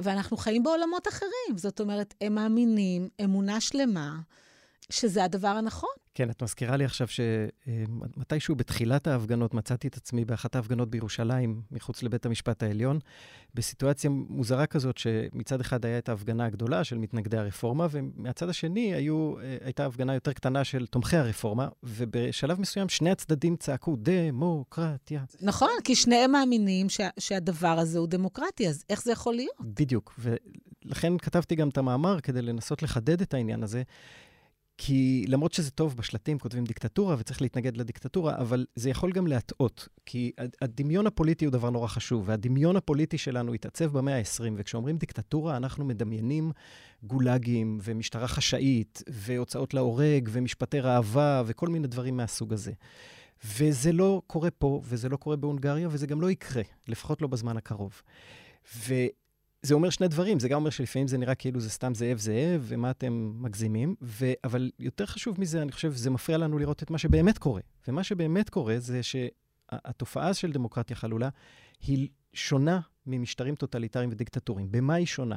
ואנחנו חיים בעולמות אחרים. זאת אומרת, הם מאמינים אמונה שלמה שזה הדבר הנכון. כן, את מזכירה לי עכשיו שמתישהו בתחילת ההפגנות מצאתי את עצמי באחת ההפגנות בירושלים, מחוץ לבית המשפט העליון, בסיטואציה מוזרה כזאת, שמצד אחד הייתה את ההפגנה הגדולה של מתנגדי הרפורמה, ומהצד השני היו, הייתה הפגנה יותר קטנה של תומכי הרפורמה, ובשלב מסוים שני הצדדים צעקו, דמוקרטיה. נכון, כי שניהם מאמינים שה, שהדבר הזה הוא דמוקרטי, אז איך זה יכול להיות? בדיוק, ולכן כתבתי גם את המאמר כדי לנסות לחדד את העניין הזה. כי למרות שזה טוב, בשלטים כותבים דיקטטורה וצריך להתנגד לדיקטטורה, אבל זה יכול גם להטעות. כי הדמיון הפוליטי הוא דבר נורא חשוב, והדמיון הפוליטי שלנו התעצב במאה ה-20, וכשאומרים דיקטטורה, אנחנו מדמיינים גולאגים ומשטרה חשאית, והוצאות להורג, ומשפטי ראווה, וכל מיני דברים מהסוג הזה. וזה לא קורה פה, וזה לא קורה בהונגריה, וזה גם לא יקרה, לפחות לא בזמן הקרוב. ו... זה אומר שני דברים, זה גם אומר שלפעמים זה נראה כאילו זה סתם זאב זאב, ומה אתם מגזימים, ו... אבל יותר חשוב מזה, אני חושב, זה מפריע לנו לראות את מה שבאמת קורה. ומה שבאמת קורה זה שהתופעה של דמוקרטיה חלולה היא שונה ממשטרים טוטליטריים ודיקטטוריים. במה היא שונה?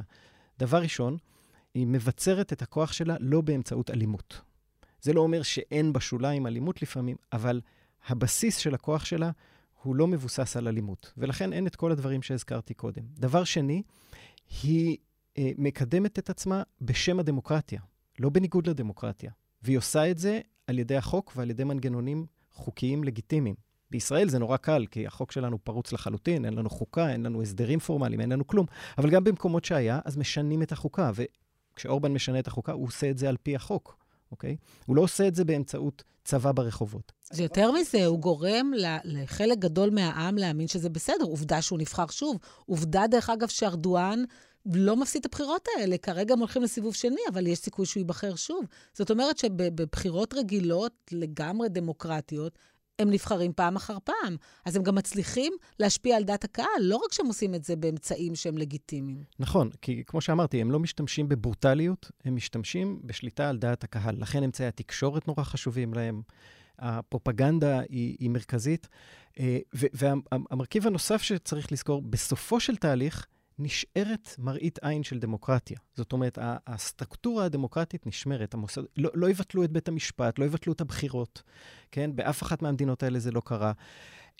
דבר ראשון, היא מבצרת את הכוח שלה לא באמצעות אלימות. זה לא אומר שאין בשוליים אלימות לפעמים, אבל הבסיס של הכוח שלה הוא לא מבוסס על אלימות, ולכן אין את כל הדברים שהזכרתי קודם. דבר שני, היא אה, מקדמת את עצמה בשם הדמוקרטיה, לא בניגוד לדמוקרטיה. והיא עושה את זה על ידי החוק ועל ידי מנגנונים חוקיים לגיטימיים. בישראל זה נורא קל, כי החוק שלנו פרוץ לחלוטין, אין לנו חוקה, אין לנו הסדרים פורמליים, אין לנו כלום. אבל גם במקומות שהיה, אז משנים את החוקה. וכשאורבן משנה את החוקה, הוא עושה את זה על פי החוק, אוקיי? הוא לא עושה את זה באמצעות צבא ברחובות. זה יותר מזה, הוא גורם לחלק גדול מהעם להאמין שזה בסדר. עובדה שהוא נבחר שוב. עובדה, דרך אגב, שארדואן לא מפסיד את הבחירות האלה. כרגע הם הולכים לסיבוב שני, אבל יש סיכוי שהוא ייבחר שוב. זאת אומרת שבבחירות רגילות, לגמרי דמוקרטיות, הם נבחרים פעם אחר פעם. אז הם גם מצליחים להשפיע על דעת הקהל, לא רק שהם עושים את זה באמצעים שהם לגיטימיים. נכון, כי כמו שאמרתי, הם לא משתמשים בברוטליות, הם משתמשים בשליטה על דעת הקהל. לכן אמצעי התקשורת נורא חשובים להם. הפרופגנדה היא, היא מרכזית. אה, והמרכיב הנוסף שצריך לזכור, בסופו של תהליך, נשארת מראית עין של דמוקרטיה. זאת אומרת, הסטרקטורה הדמוקרטית נשמרת. המוסד, לא, לא יבטלו את בית המשפט, לא יבטלו את הבחירות, כן? באף אחת מהמדינות האלה זה לא קרה.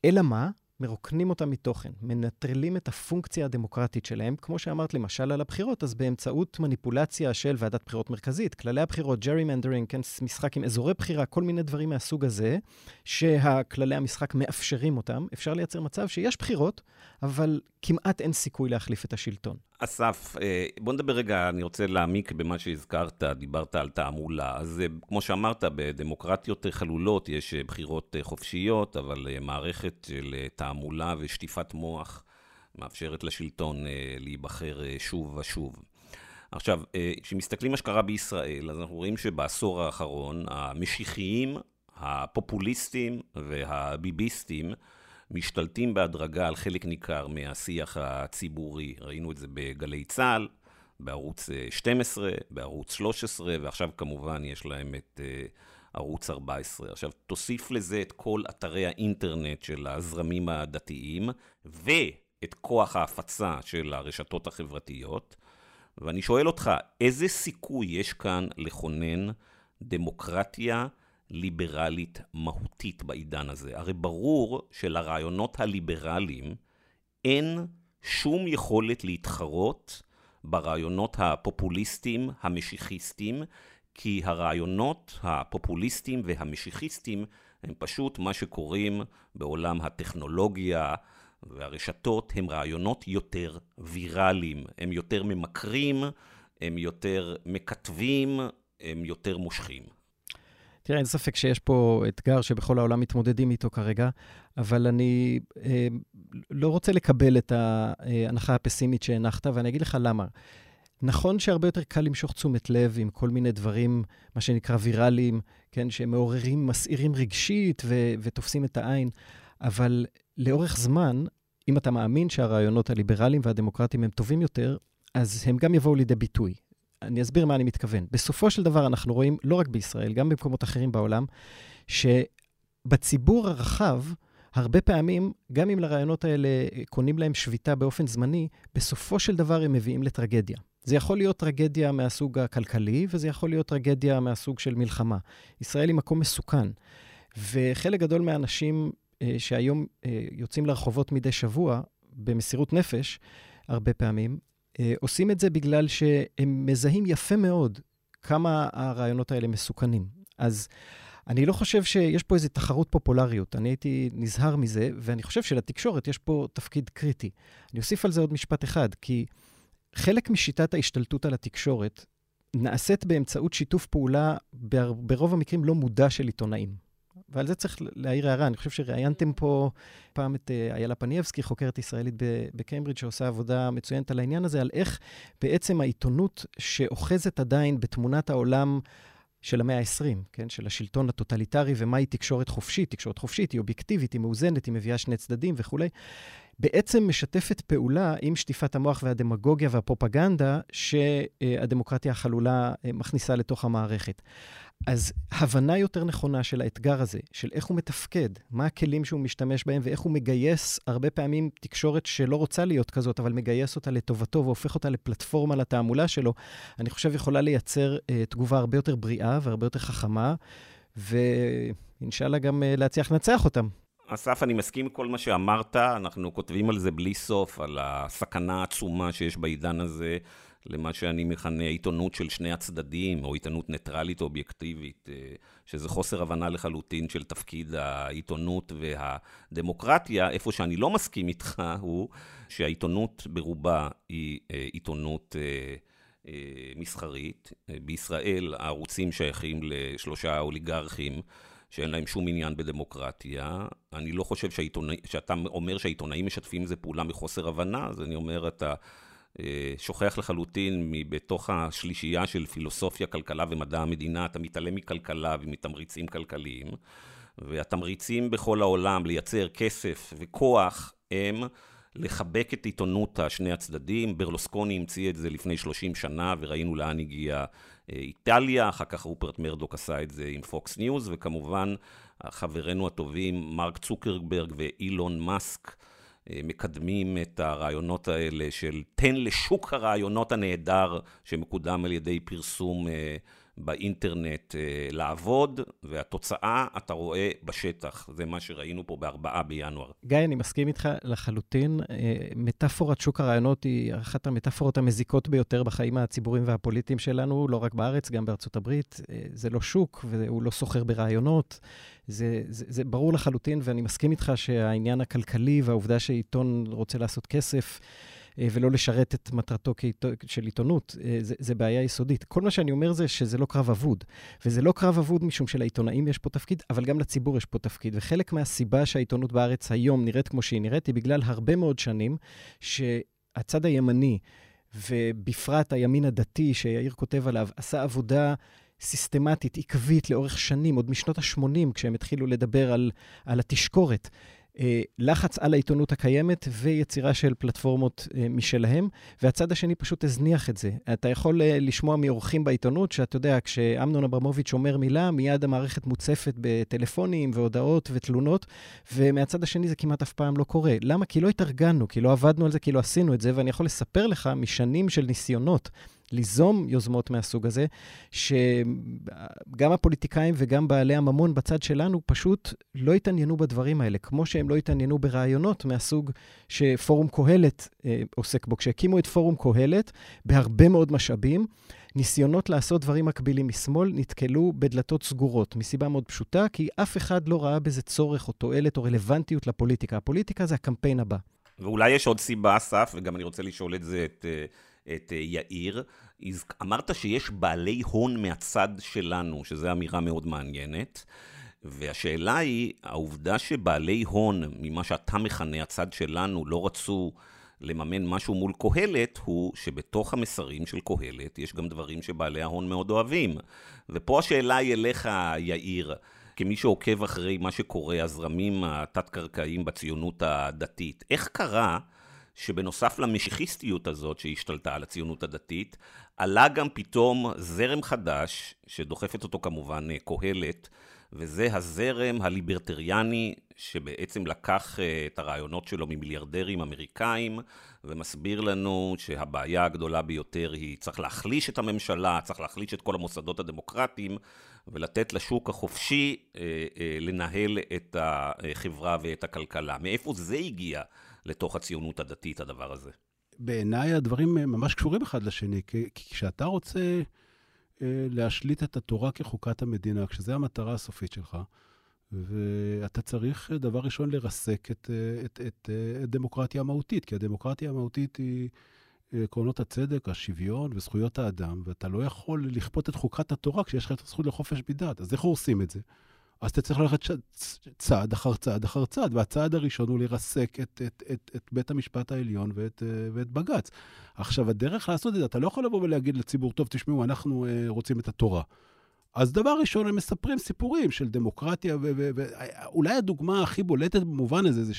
אלא מה? מרוקנים אותם מתוכן, מנטרלים את הפונקציה הדמוקרטית שלהם, כמו שאמרת למשל על הבחירות, אז באמצעות מניפולציה של ועדת בחירות מרכזית, כללי הבחירות, gerrymandering, כן, משחק עם אזורי בחירה, כל מיני דברים מהסוג הזה, שהכללי המשחק מאפשרים אותם, אפשר לייצר מצב שיש בחירות, אבל כמעט אין סיכוי להחליף את השלטון. אסף, אה, בוא נדבר רגע, אני רוצה להעמיק במה שהזכרת, דיברת על תעמולה. אז אה, כמו שאמרת, בדמוקרטיות חלולות יש אה, בחירות חופשיות, אבל מערכת של תעמולה ושטיפת מוח מאפשרת לשלטון להיבחר שוב ושוב. עכשיו, כשמסתכלים מה שקרה בישראל, אז אנחנו רואים שבעשור האחרון, המשיחיים, הפופוליסטים והביביסטים, משתלטים בהדרגה על חלק ניכר מהשיח הציבורי. ראינו את זה בגלי צה"ל, בערוץ 12, אה, בערוץ 13, ועכשיו כמובן יש להם את אה, ערוץ 14. עכשיו, תוסיף לזה את כל אתרי האינטרנט של הזרמים הדתיים, ואת כוח ההפצה של הרשתות החברתיות, ואני שואל אותך, איזה סיכוי יש כאן לכונן דמוקרטיה ליברלית מהותית בעידן הזה. הרי ברור שלרעיונות הליברליים אין שום יכולת להתחרות ברעיונות הפופוליסטיים המשיחיסטיים, כי הרעיונות הפופוליסטיים והמשיחיסטיים הם פשוט מה שקוראים בעולם הטכנולוגיה והרשתות, הם רעיונות יותר ויראליים, הם יותר ממכרים, הם יותר מקטבים, הם יותר מושכים. תראה, אין ספק שיש פה אתגר שבכל העולם מתמודדים איתו כרגע, אבל אני אה, לא רוצה לקבל את ההנחה הפסימית שהנחת, ואני אגיד לך למה. נכון שהרבה יותר קל למשוך תשומת לב עם כל מיני דברים, מה שנקרא ויראליים, כן, שמעוררים, מסעירים רגשית ו- ותופסים את העין, אבל לאורך זמן, אם אתה מאמין שהרעיונות הליברליים והדמוקרטיים הם טובים יותר, אז הם גם יבואו לידי ביטוי. אני אסביר מה אני מתכוון. בסופו של דבר אנחנו רואים, לא רק בישראל, גם במקומות אחרים בעולם, שבציבור הרחב, הרבה פעמים, גם אם לרעיונות האלה קונים להם שביתה באופן זמני, בסופו של דבר הם מביאים לטרגדיה. זה יכול להיות טרגדיה מהסוג הכלכלי, וזה יכול להיות טרגדיה מהסוג של מלחמה. ישראל היא מקום מסוכן, וחלק גדול מהאנשים אה, שהיום אה, יוצאים לרחובות מדי שבוע, במסירות נפש, הרבה פעמים, אה, עושים את זה בגלל שהם מזהים יפה מאוד כמה הרעיונות האלה מסוכנים. אז אני לא חושב שיש פה איזו תחרות פופולריות, אני הייתי נזהר מזה, ואני חושב שלתקשורת יש פה תפקיד קריטי. אני אוסיף על זה עוד משפט אחד, כי חלק משיטת ההשתלטות על התקשורת נעשית באמצעות שיתוף פעולה, ברוב המקרים לא מודע של עיתונאים. ועל זה צריך להעיר הערה. אני חושב שראיינתם פה פעם את אה, איילה פניאבסקי, חוקרת ישראלית בקיימברידג', שעושה עבודה מצוינת על העניין הזה, על איך בעצם העיתונות שאוחזת עדיין בתמונת העולם של המאה ה-20, כן? של השלטון הטוטליטרי, ומהי תקשורת חופשית. תקשורת חופשית היא אובייקטיבית, היא מאוזנת, היא מביאה שני צדדים וכולי. בעצם משתפת פעולה עם שטיפת המוח והדמגוגיה והפרופגנדה שהדמוקרטיה החלולה אה, מכניסה לתוך המערכת. אז הבנה יותר נכונה של האתגר הזה, של איך הוא מתפקד, מה הכלים שהוא משתמש בהם ואיך הוא מגייס הרבה פעמים תקשורת שלא רוצה להיות כזאת, אבל מגייס אותה לטובתו והופך אותה לפלטפורמה לתעמולה שלו, אני חושב יכולה לייצר uh, תגובה הרבה יותר בריאה והרבה יותר חכמה, ואינשאללה גם uh, להצליח לנצח אותם. אסף, אני מסכים עם כל מה שאמרת, אנחנו כותבים על זה בלי סוף, על הסכנה העצומה שיש בעידן הזה. למה שאני מכנה עיתונות של שני הצדדים, או עיתונות ניטרלית אובייקטיבית, אה, שזה חוסר הבנה לחלוטין של תפקיד העיתונות והדמוקרטיה. איפה שאני לא מסכים איתך הוא שהעיתונות ברובה היא אה, עיתונות אה, מסחרית. בישראל הערוצים שייכים לשלושה אוליגרכים. שאין להם שום עניין בדמוקרטיה. אני לא חושב שהעיתונא, שאתה אומר שהעיתונאים משתפים איזה פעולה מחוסר הבנה, אז אני אומר, אתה אה, שוכח לחלוטין מבתוך השלישייה של פילוסופיה, כלכלה ומדע המדינה, אתה מתעלם מכלכלה ומתמריצים כלכליים, והתמריצים בכל העולם לייצר כסף וכוח הם לחבק את עיתונות השני הצדדים. ברלוסקוני המציא את זה לפני 30 שנה, וראינו לאן הגיעה אה, איטליה, אחר כך רופרט מרדוק עשה את זה עם פוקס ניוז, וכמובן חברינו הטובים מרק צוקרברג ואילון מאסק. אה, מקדמים את הרעיונות האלה של תן לשוק הרעיונות הנהדר שמקודם על ידי פרסום אה, באינטרנט אה, לעבוד, והתוצאה אתה רואה בשטח. זה מה שראינו פה בארבעה בינואר. גיא, אני מסכים איתך לחלוטין. מטאפורת שוק הרעיונות היא אחת המטאפורות המזיקות ביותר בחיים הציבוריים והפוליטיים שלנו, לא רק בארץ, גם בארצות הברית. זה לא שוק והוא לא סוחר ברעיונות. זה, זה, זה ברור לחלוטין, ואני מסכים איתך שהעניין הכלכלי והעובדה שעיתון רוצה לעשות כסף אה, ולא לשרת את מטרתו של עיתונות, אה, זה, זה בעיה יסודית. כל מה שאני אומר זה שזה לא קרב אבוד. וזה לא קרב אבוד משום שלעיתונאים יש פה תפקיד, אבל גם לציבור יש פה תפקיד. וחלק מהסיבה שהעיתונות בארץ היום נראית כמו שהיא נראית, היא בגלל הרבה מאוד שנים שהצד הימני, ובפרט הימין הדתי שיאיר כותב עליו, עשה עבודה סיסטמטית, עקבית, לאורך שנים, עוד משנות ה-80, כשהם התחילו לדבר על, על התשקורת. אה, לחץ על העיתונות הקיימת ויצירה של פלטפורמות אה, משלהם, והצד השני פשוט הזניח את זה. אתה יכול אה, לשמוע מאורחים בעיתונות, שאתה יודע, כשאמנון אברמוביץ' אומר מילה, מיד המערכת מוצפת בטלפונים והודעות ותלונות, ומהצד השני זה כמעט אף פעם לא קורה. למה? כי לא התארגנו, כי לא עבדנו על זה, כי לא עשינו את זה, ואני יכול לספר לך משנים של ניסיונות. ליזום יוזמות מהסוג הזה, שגם הפוליטיקאים וגם בעלי הממון בצד שלנו פשוט לא התעניינו בדברים האלה, כמו שהם לא התעניינו ברעיונות מהסוג שפורום קהלת אה, עוסק בו. כשהקימו את פורום קהלת, בהרבה מאוד משאבים, ניסיונות לעשות דברים מקבילים משמאל נתקלו בדלתות סגורות, מסיבה מאוד פשוטה, כי אף אחד לא ראה בזה צורך או תועלת או רלוונטיות לפוליטיקה. הפוליטיקה זה הקמפיין הבא. ואולי יש עוד סיבה, אסף, וגם אני רוצה לשאול את זה את... Uh... את אה, יאיר. אמרת שיש בעלי הון מהצד שלנו, שזו אמירה מאוד מעניינת. והשאלה היא, העובדה שבעלי הון, ממה שאתה מכנה הצד שלנו, לא רצו לממן משהו מול קהלת, הוא שבתוך המסרים של קהלת יש גם דברים שבעלי ההון מאוד אוהבים. ופה השאלה היא אליך, יאיר, כמי שעוקב אחרי מה שקורה, הזרמים התת-קרקעיים בציונות הדתית. איך קרה שבנוסף למשיחיסטיות הזאת שהשתלטה על הציונות הדתית, עלה גם פתאום זרם חדש, שדוחפת אותו כמובן קהלת, וזה הזרם הליברטריאני שבעצם לקח אה, את הרעיונות שלו ממיליארדרים אמריקאים ומסביר לנו שהבעיה הגדולה ביותר היא צריך להחליש את הממשלה, צריך להחליש את כל המוסדות הדמוקרטיים ולתת לשוק החופשי אה, אה, לנהל את החברה ואת הכלכלה. מאיפה זה הגיע לתוך הציונות הדתית, הדבר הזה? בעיניי הדברים ממש קשורים אחד לשני, כי כשאתה רוצה להשליט את התורה כחוקת המדינה, כשזו המטרה הסופית שלך, ואתה צריך, דבר ראשון, לרסק את, את, את, את הדמוקרטיה המהותית, כי הדמוקרטיה המהותית היא עקרונות הצדק, השוויון וזכויות האדם, ואתה לא יכול לכפות את חוקת התורה כשיש לך את הזכות לחופש מדת. אז איך הורסים את זה? אז אתה צריך ללכת. צעד אחר צעד אחר צעד, והצעד הראשון הוא לרסק את, את, את, את בית המשפט העליון ואת, ואת בג"ץ. עכשיו, הדרך לעשות את זה, אתה לא יכול לבוא ולהגיד לציבור, טוב, תשמעו, אנחנו רוצים את התורה. אז דבר ראשון, הם מספרים סיפורים של דמוקרטיה, ואולי הדוגמה הכי בולטת במובן הזה, זה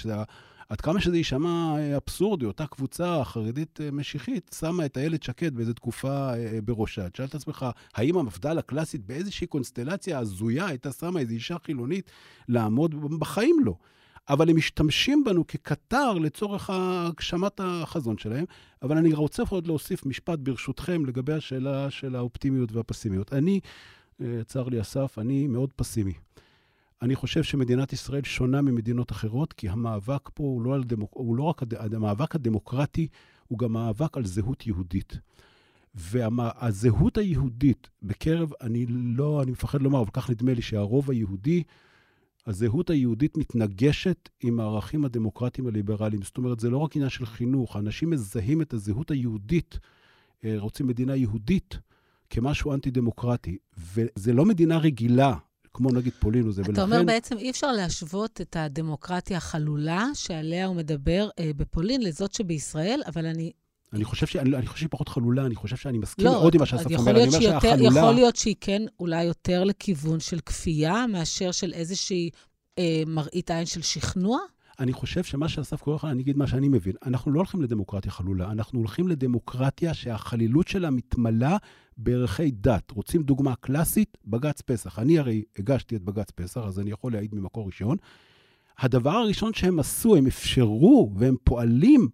שעד כמה שזה יישמע אבסורדי, אותה קבוצה חרדית אה, משיחית שמה את איילת שקד באיזו תקופה אה, בראשה. תשאל את עצמך, האם המפד"ל הקלאסית באיזושהי קונסטלציה הזויה הייתה שמה איזו אישה חילונית לעמוד? בחיים לא. אבל הם משתמשים בנו כקטר לצורך הגשמת החזון שלהם. אבל אני רוצה עוד להוסיף משפט, ברשותכם, לגבי השאלה של האופטימיות והפסימיות. אני... אה, צר לי אסף, אני מאוד פסימי. אני חושב שמדינת ישראל שונה ממדינות אחרות, כי המאבק פה הוא לא, על דמוק... הוא לא רק הד... המאבק הדמוקרטי, הוא גם מאבק על זהות יהודית. והזהות וה... היהודית בקרב, אני לא, אני מפחד לומר, אבל כך נדמה לי שהרוב היהודי, הזהות היהודית מתנגשת עם הערכים הדמוקרטיים הליברליים. זאת אומרת, זה לא רק עניין של חינוך, אנשים מזהים את הזהות היהודית, אה, רוצים מדינה יהודית, כמשהו אנטי-דמוקרטי, וזה לא מדינה רגילה, כמו נגיד פולין וזה, ולכן... אתה אומר בעצם אי אפשר להשוות את הדמוקרטיה החלולה שעליה הוא מדבר אה, בפולין לזאת שבישראל, אבל אני... אני חושב, ש... אני, אני חושב שהיא פחות חלולה, אני חושב שאני מסכים לא, מאוד עם מה שאסף אומר. אני אומר שהחלולה... יכול להיות שהיא כן אולי יותר לכיוון של כפייה, מאשר של איזושהי אה, מראית עין של שכנוע? אני חושב שמה שאסף קורא לך, אני אגיד מה שאני מבין. אנחנו לא הולכים לדמוקרטיה חלולה, אנחנו הולכים לדמוקרטיה שהחלילות שלה מתמלאה בערכי דת. רוצים דוגמה קלאסית? בג"ץ פסח. אני הרי הגשתי את בג"ץ פסח, אז אני יכול להעיד ממקור ראשון. הדבר הראשון שהם עשו, הם אפשרו והם פועלים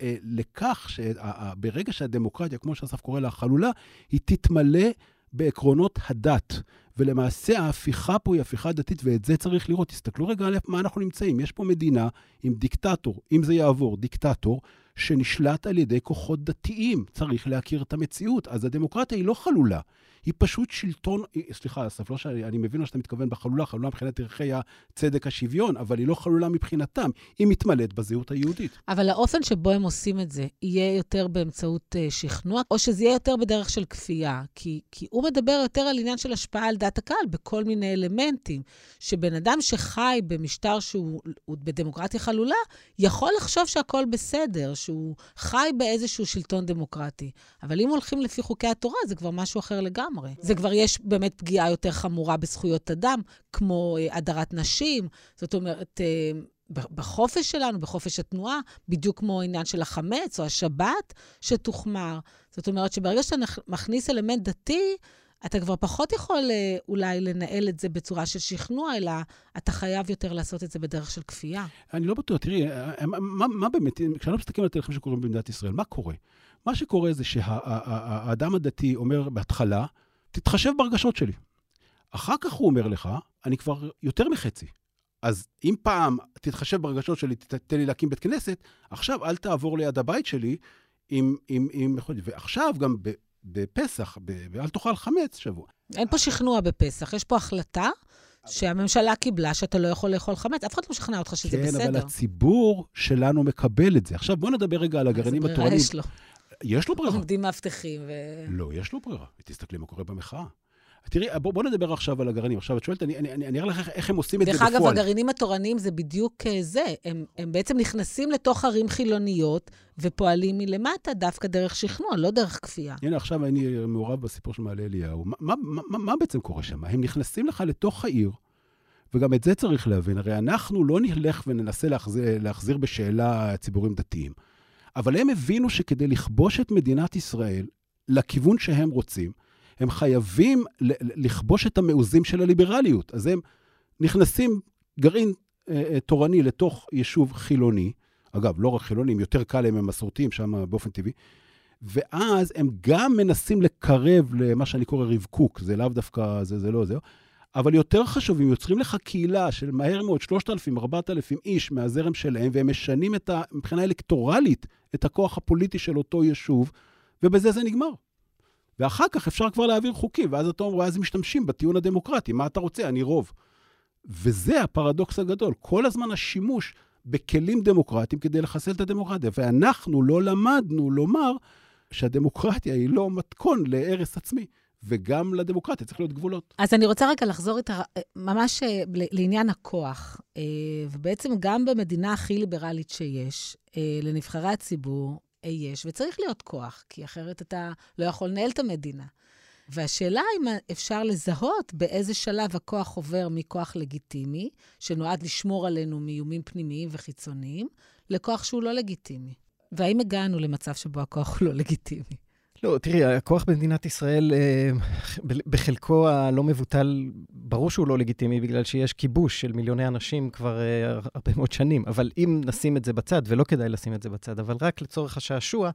אה, לכך שברגע שהדמוקרטיה, כמו שאסף קורא לה, חלולה, היא תתמלא בעקרונות הדת. ולמעשה ההפיכה פה היא הפיכה דתית, ואת זה צריך לראות. תסתכלו רגע על מה אנחנו נמצאים. יש פה מדינה עם דיקטטור, אם זה יעבור, דיקטטור, שנשלט על ידי כוחות דתיים. צריך להכיר את המציאות. אז הדמוקרטיה היא לא חלולה. היא פשוט שלטון, סליחה, אסף, לא שאני מבין מה שאתה מתכוון בחלולה, חלולה מבחינת ערכי הצדק, השוויון, אבל היא לא חלולה מבחינתם, היא מתמלאת בזהות היהודית. אבל האופן שבו הם עושים את זה, יהיה יותר באמצעות uh, שכנוע, או שזה יהיה יותר בדרך של כפייה? כי, כי הוא מדבר יותר על עניין של השפעה על דעת הקהל בכל מיני אלמנטים, שבן אדם שחי במשטר שהוא בדמוקרטיה חלולה, יכול לחשוב שהכול בסדר, שהוא חי באיזשהו שלטון דמוקרטי. אבל אם הולכים לפי חוקי התורה, זה כבר משהו אחר לגמרי. לגמרי. זה כבר יש באמת פגיעה יותר חמורה בזכויות אדם, כמו אה, הדרת נשים, זאת אומרת... אה, בחופש שלנו, בחופש התנועה, בדיוק כמו העניין של החמץ או השבת שתוחמר. זאת אומרת שברגע שאתה מכניס אלמנט דתי, אתה כבר פחות יכול אה, אולי לנהל את זה בצורה של שכנוע, אלא אתה חייב יותר לעשות את זה בדרך של כפייה. אני לא בטוח, תראי, מה, מה באמת, כשאנחנו מסתכלים על תהליכים שקורים במדינת ישראל, מה קורה? מה שקורה זה שהאדם הדתי אומר בהתחלה, תתחשב ברגשות שלי. אחר כך הוא אומר לך, אני כבר יותר מחצי. אז אם פעם תתחשב ברגשות שלי, תתן לי להקים בית כנסת, עכשיו אל תעבור ליד הבית שלי עם... עם, עם ועכשיו גם בפסח, ואל תאכל חמץ שבוע. אין פה שכנוע בפסח, יש פה החלטה שהממשלה קיבלה שאתה לא יכול לאכול חמץ. אף אחד לא משכנע אותך שזה כן, בסדר. כן, אבל הציבור שלנו מקבל את זה. עכשיו, בוא נדבר רגע על הגרעינים התורניים. יש לו. ברירה. עומדים מאבטחים ו... לא, יש לו ברירה. תסתכלי מה קורה במחאה. תראי, בוא, בוא נדבר עכשיו על הגרעינים. עכשיו, את שואלת, אני, אני, אני, אני אראה לך איך, הם עושים את זה בפועל. דרך אגב, הגרעינים התורניים זה בדיוק אה, זה. הם, הם בעצם נכנסים לתוך ערים חילוניות ופועלים מלמטה דווקא דרך שכנוע, לא דרך כפייה. הנה, עכשיו אני מעורב בסיפור של מעלה אליהו. מה, מה, מה, מה בעצם קורה שם? הם נכנסים לך לתוך העיר, וגם את זה צריך להבין. הרי אנחנו לא נלך וננסה להחזיר, להחזיר בשאלה ציבורים דתיים. אבל הם הבינו שכדי לכבוש את מדינת ישראל לכיוון שהם רוצים, הם חייבים לכבוש את המעוזים של הליברליות. אז הם נכנסים גרעין אה, אה, תורני לתוך יישוב חילוני, אגב, לא רק חילונים, יותר קל להם, הם מסורתיים שם באופן טבעי, ואז הם גם מנסים לקרב למה שאני קורא רבקוק, זה לאו דווקא, זה, זה לא זה, אבל יותר חשוב, הם יוצרים לך קהילה של מהר מאוד 3,000, 4,000 איש מהזרם שלהם, והם משנים את ה, מבחינה אלקטורלית את הכוח הפוליטי של אותו יישוב, ובזה זה נגמר. ואחר כך אפשר כבר להעביר חוקים, ואז אתה אומר, אז משתמשים בטיעון הדמוקרטי, מה אתה רוצה? אני רוב. וזה הפרדוקס הגדול. כל הזמן השימוש בכלים דמוקרטיים כדי לחסל את הדמוקרטיה. ואנחנו לא למדנו לומר שהדמוקרטיה היא לא מתכון להרס עצמי. וגם לדמוקרטיה צריך להיות גבולות. אז אני רוצה רגע לחזור את ה... ממש אה, לעניין הכוח. אה, ובעצם גם במדינה הכי ליברלית שיש, אה, לנבחרי הציבור יש, וצריך להיות כוח, כי אחרת אתה לא יכול לנהל את המדינה. והשאלה אם אפשר לזהות באיזה שלב הכוח עובר מכוח לגיטימי, שנועד לשמור עלינו מאיומים פנימיים וחיצוניים, לכוח שהוא לא לגיטימי. והאם הגענו למצב שבו הכוח הוא לא לגיטימי? לא, תראי, הכוח במדינת ישראל, אה, בחלקו הלא מבוטל, ברור שהוא לא לגיטימי, בגלל שיש כיבוש של מיליוני אנשים כבר אה, הרבה מאוד שנים. אבל אם נשים את זה בצד, ולא כדאי לשים את זה בצד, אבל רק לצורך השעשוע,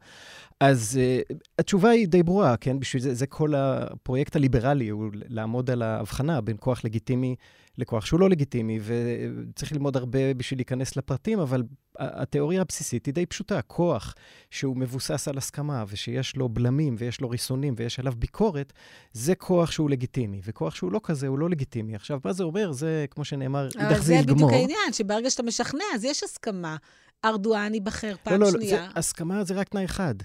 אז uh, התשובה היא די ברורה, כן? בשביל זה, זה כל הפרויקט הליברלי, הוא לעמוד על ההבחנה בין כוח לגיטימי לכוח שהוא לא לגיטימי, וצריך ללמוד הרבה בשביל להיכנס לפרטים, אבל התיאוריה הבסיסית היא די פשוטה. כוח שהוא מבוסס על הסכמה, ושיש לו בלמים, ויש לו ריסונים, ויש עליו ביקורת, זה כוח שהוא לגיטימי. וכוח שהוא לא כזה, הוא לא לגיטימי. עכשיו, מה זה אומר? זה, כמו שנאמר, אידך זה יגמור. זה בדיוק העניין, שברגע שאתה משכנע, אז יש הסכמה. ארדואן ייבחר פעם לא, לא, שנייה. לא, הסכמה זה רק תנאי אחד,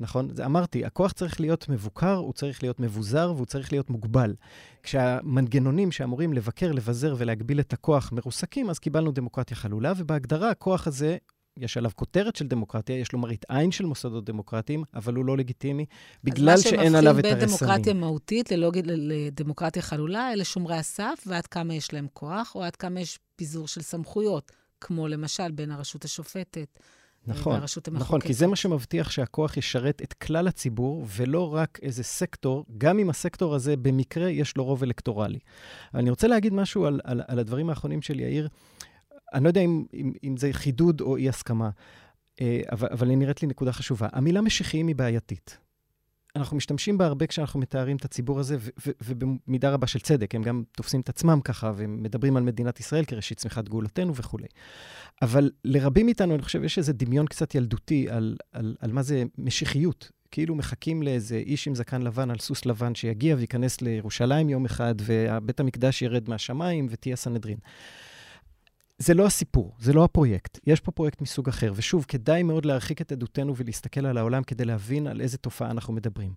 נכון? זה, אמרתי, הכוח צריך להיות מבוקר, הוא צריך להיות מבוזר והוא צריך להיות מוגבל. כשהמנגנונים שאמורים לבקר, לבזר ולהגביל את הכוח מרוסקים, אז קיבלנו דמוקרטיה חלולה, ובהגדרה הכוח הזה יש עליו כותרת של דמוקרטיה, יש לו מראית עין של מוסדות דמוקרטיים, אבל הוא לא לגיטימי, בגלל שאין עליו את הרסנים. אז מה שמבחין בין דמוקרטיה מהותית לדמוקרטיה חלולה, אלה שומרי הסף, ועד כמה יש להם כוח, או עד כמה יש פיזור של סמכויות. כמו למשל בין הרשות השופטת אה, נכון, והרשות המחוקקת. נכון, כי זה מה שמבטיח שהכוח ישרת את כלל הציבור, ולא רק איזה סקטור, גם אם הסקטור הזה במקרה יש לו רוב אלקטורלי. אני רוצה להגיד משהו על, על, על הדברים האחרונים של יאיר. אני לא יודע אם, אם, אם זה חידוד או אי-הסכמה, אה, אבל, אבל היא נראית לי נקודה חשובה. המילה משיחיים היא בעייתית. אנחנו משתמשים בה הרבה כשאנחנו מתארים את הציבור הזה, ובמידה רבה של צדק, הם גם תופסים את עצמם ככה, ומדברים על מדינת ישראל כראשית צמיחת גאולתנו וכולי. אבל לרבים מאיתנו, אני חושב, יש איזה דמיון קצת ילדותי על, על, על מה זה משיחיות. כאילו מחכים לאיזה איש עם זקן לבן על סוס לבן שיגיע וייכנס לירושלים יום אחד, ובית המקדש ירד מהשמיים ותהיה סנהדרין. זה לא הסיפור, זה לא הפרויקט. יש פה פרויקט מסוג אחר. ושוב, כדאי מאוד להרחיק את עדותנו ולהסתכל על העולם כדי להבין על איזה תופעה אנחנו מדברים.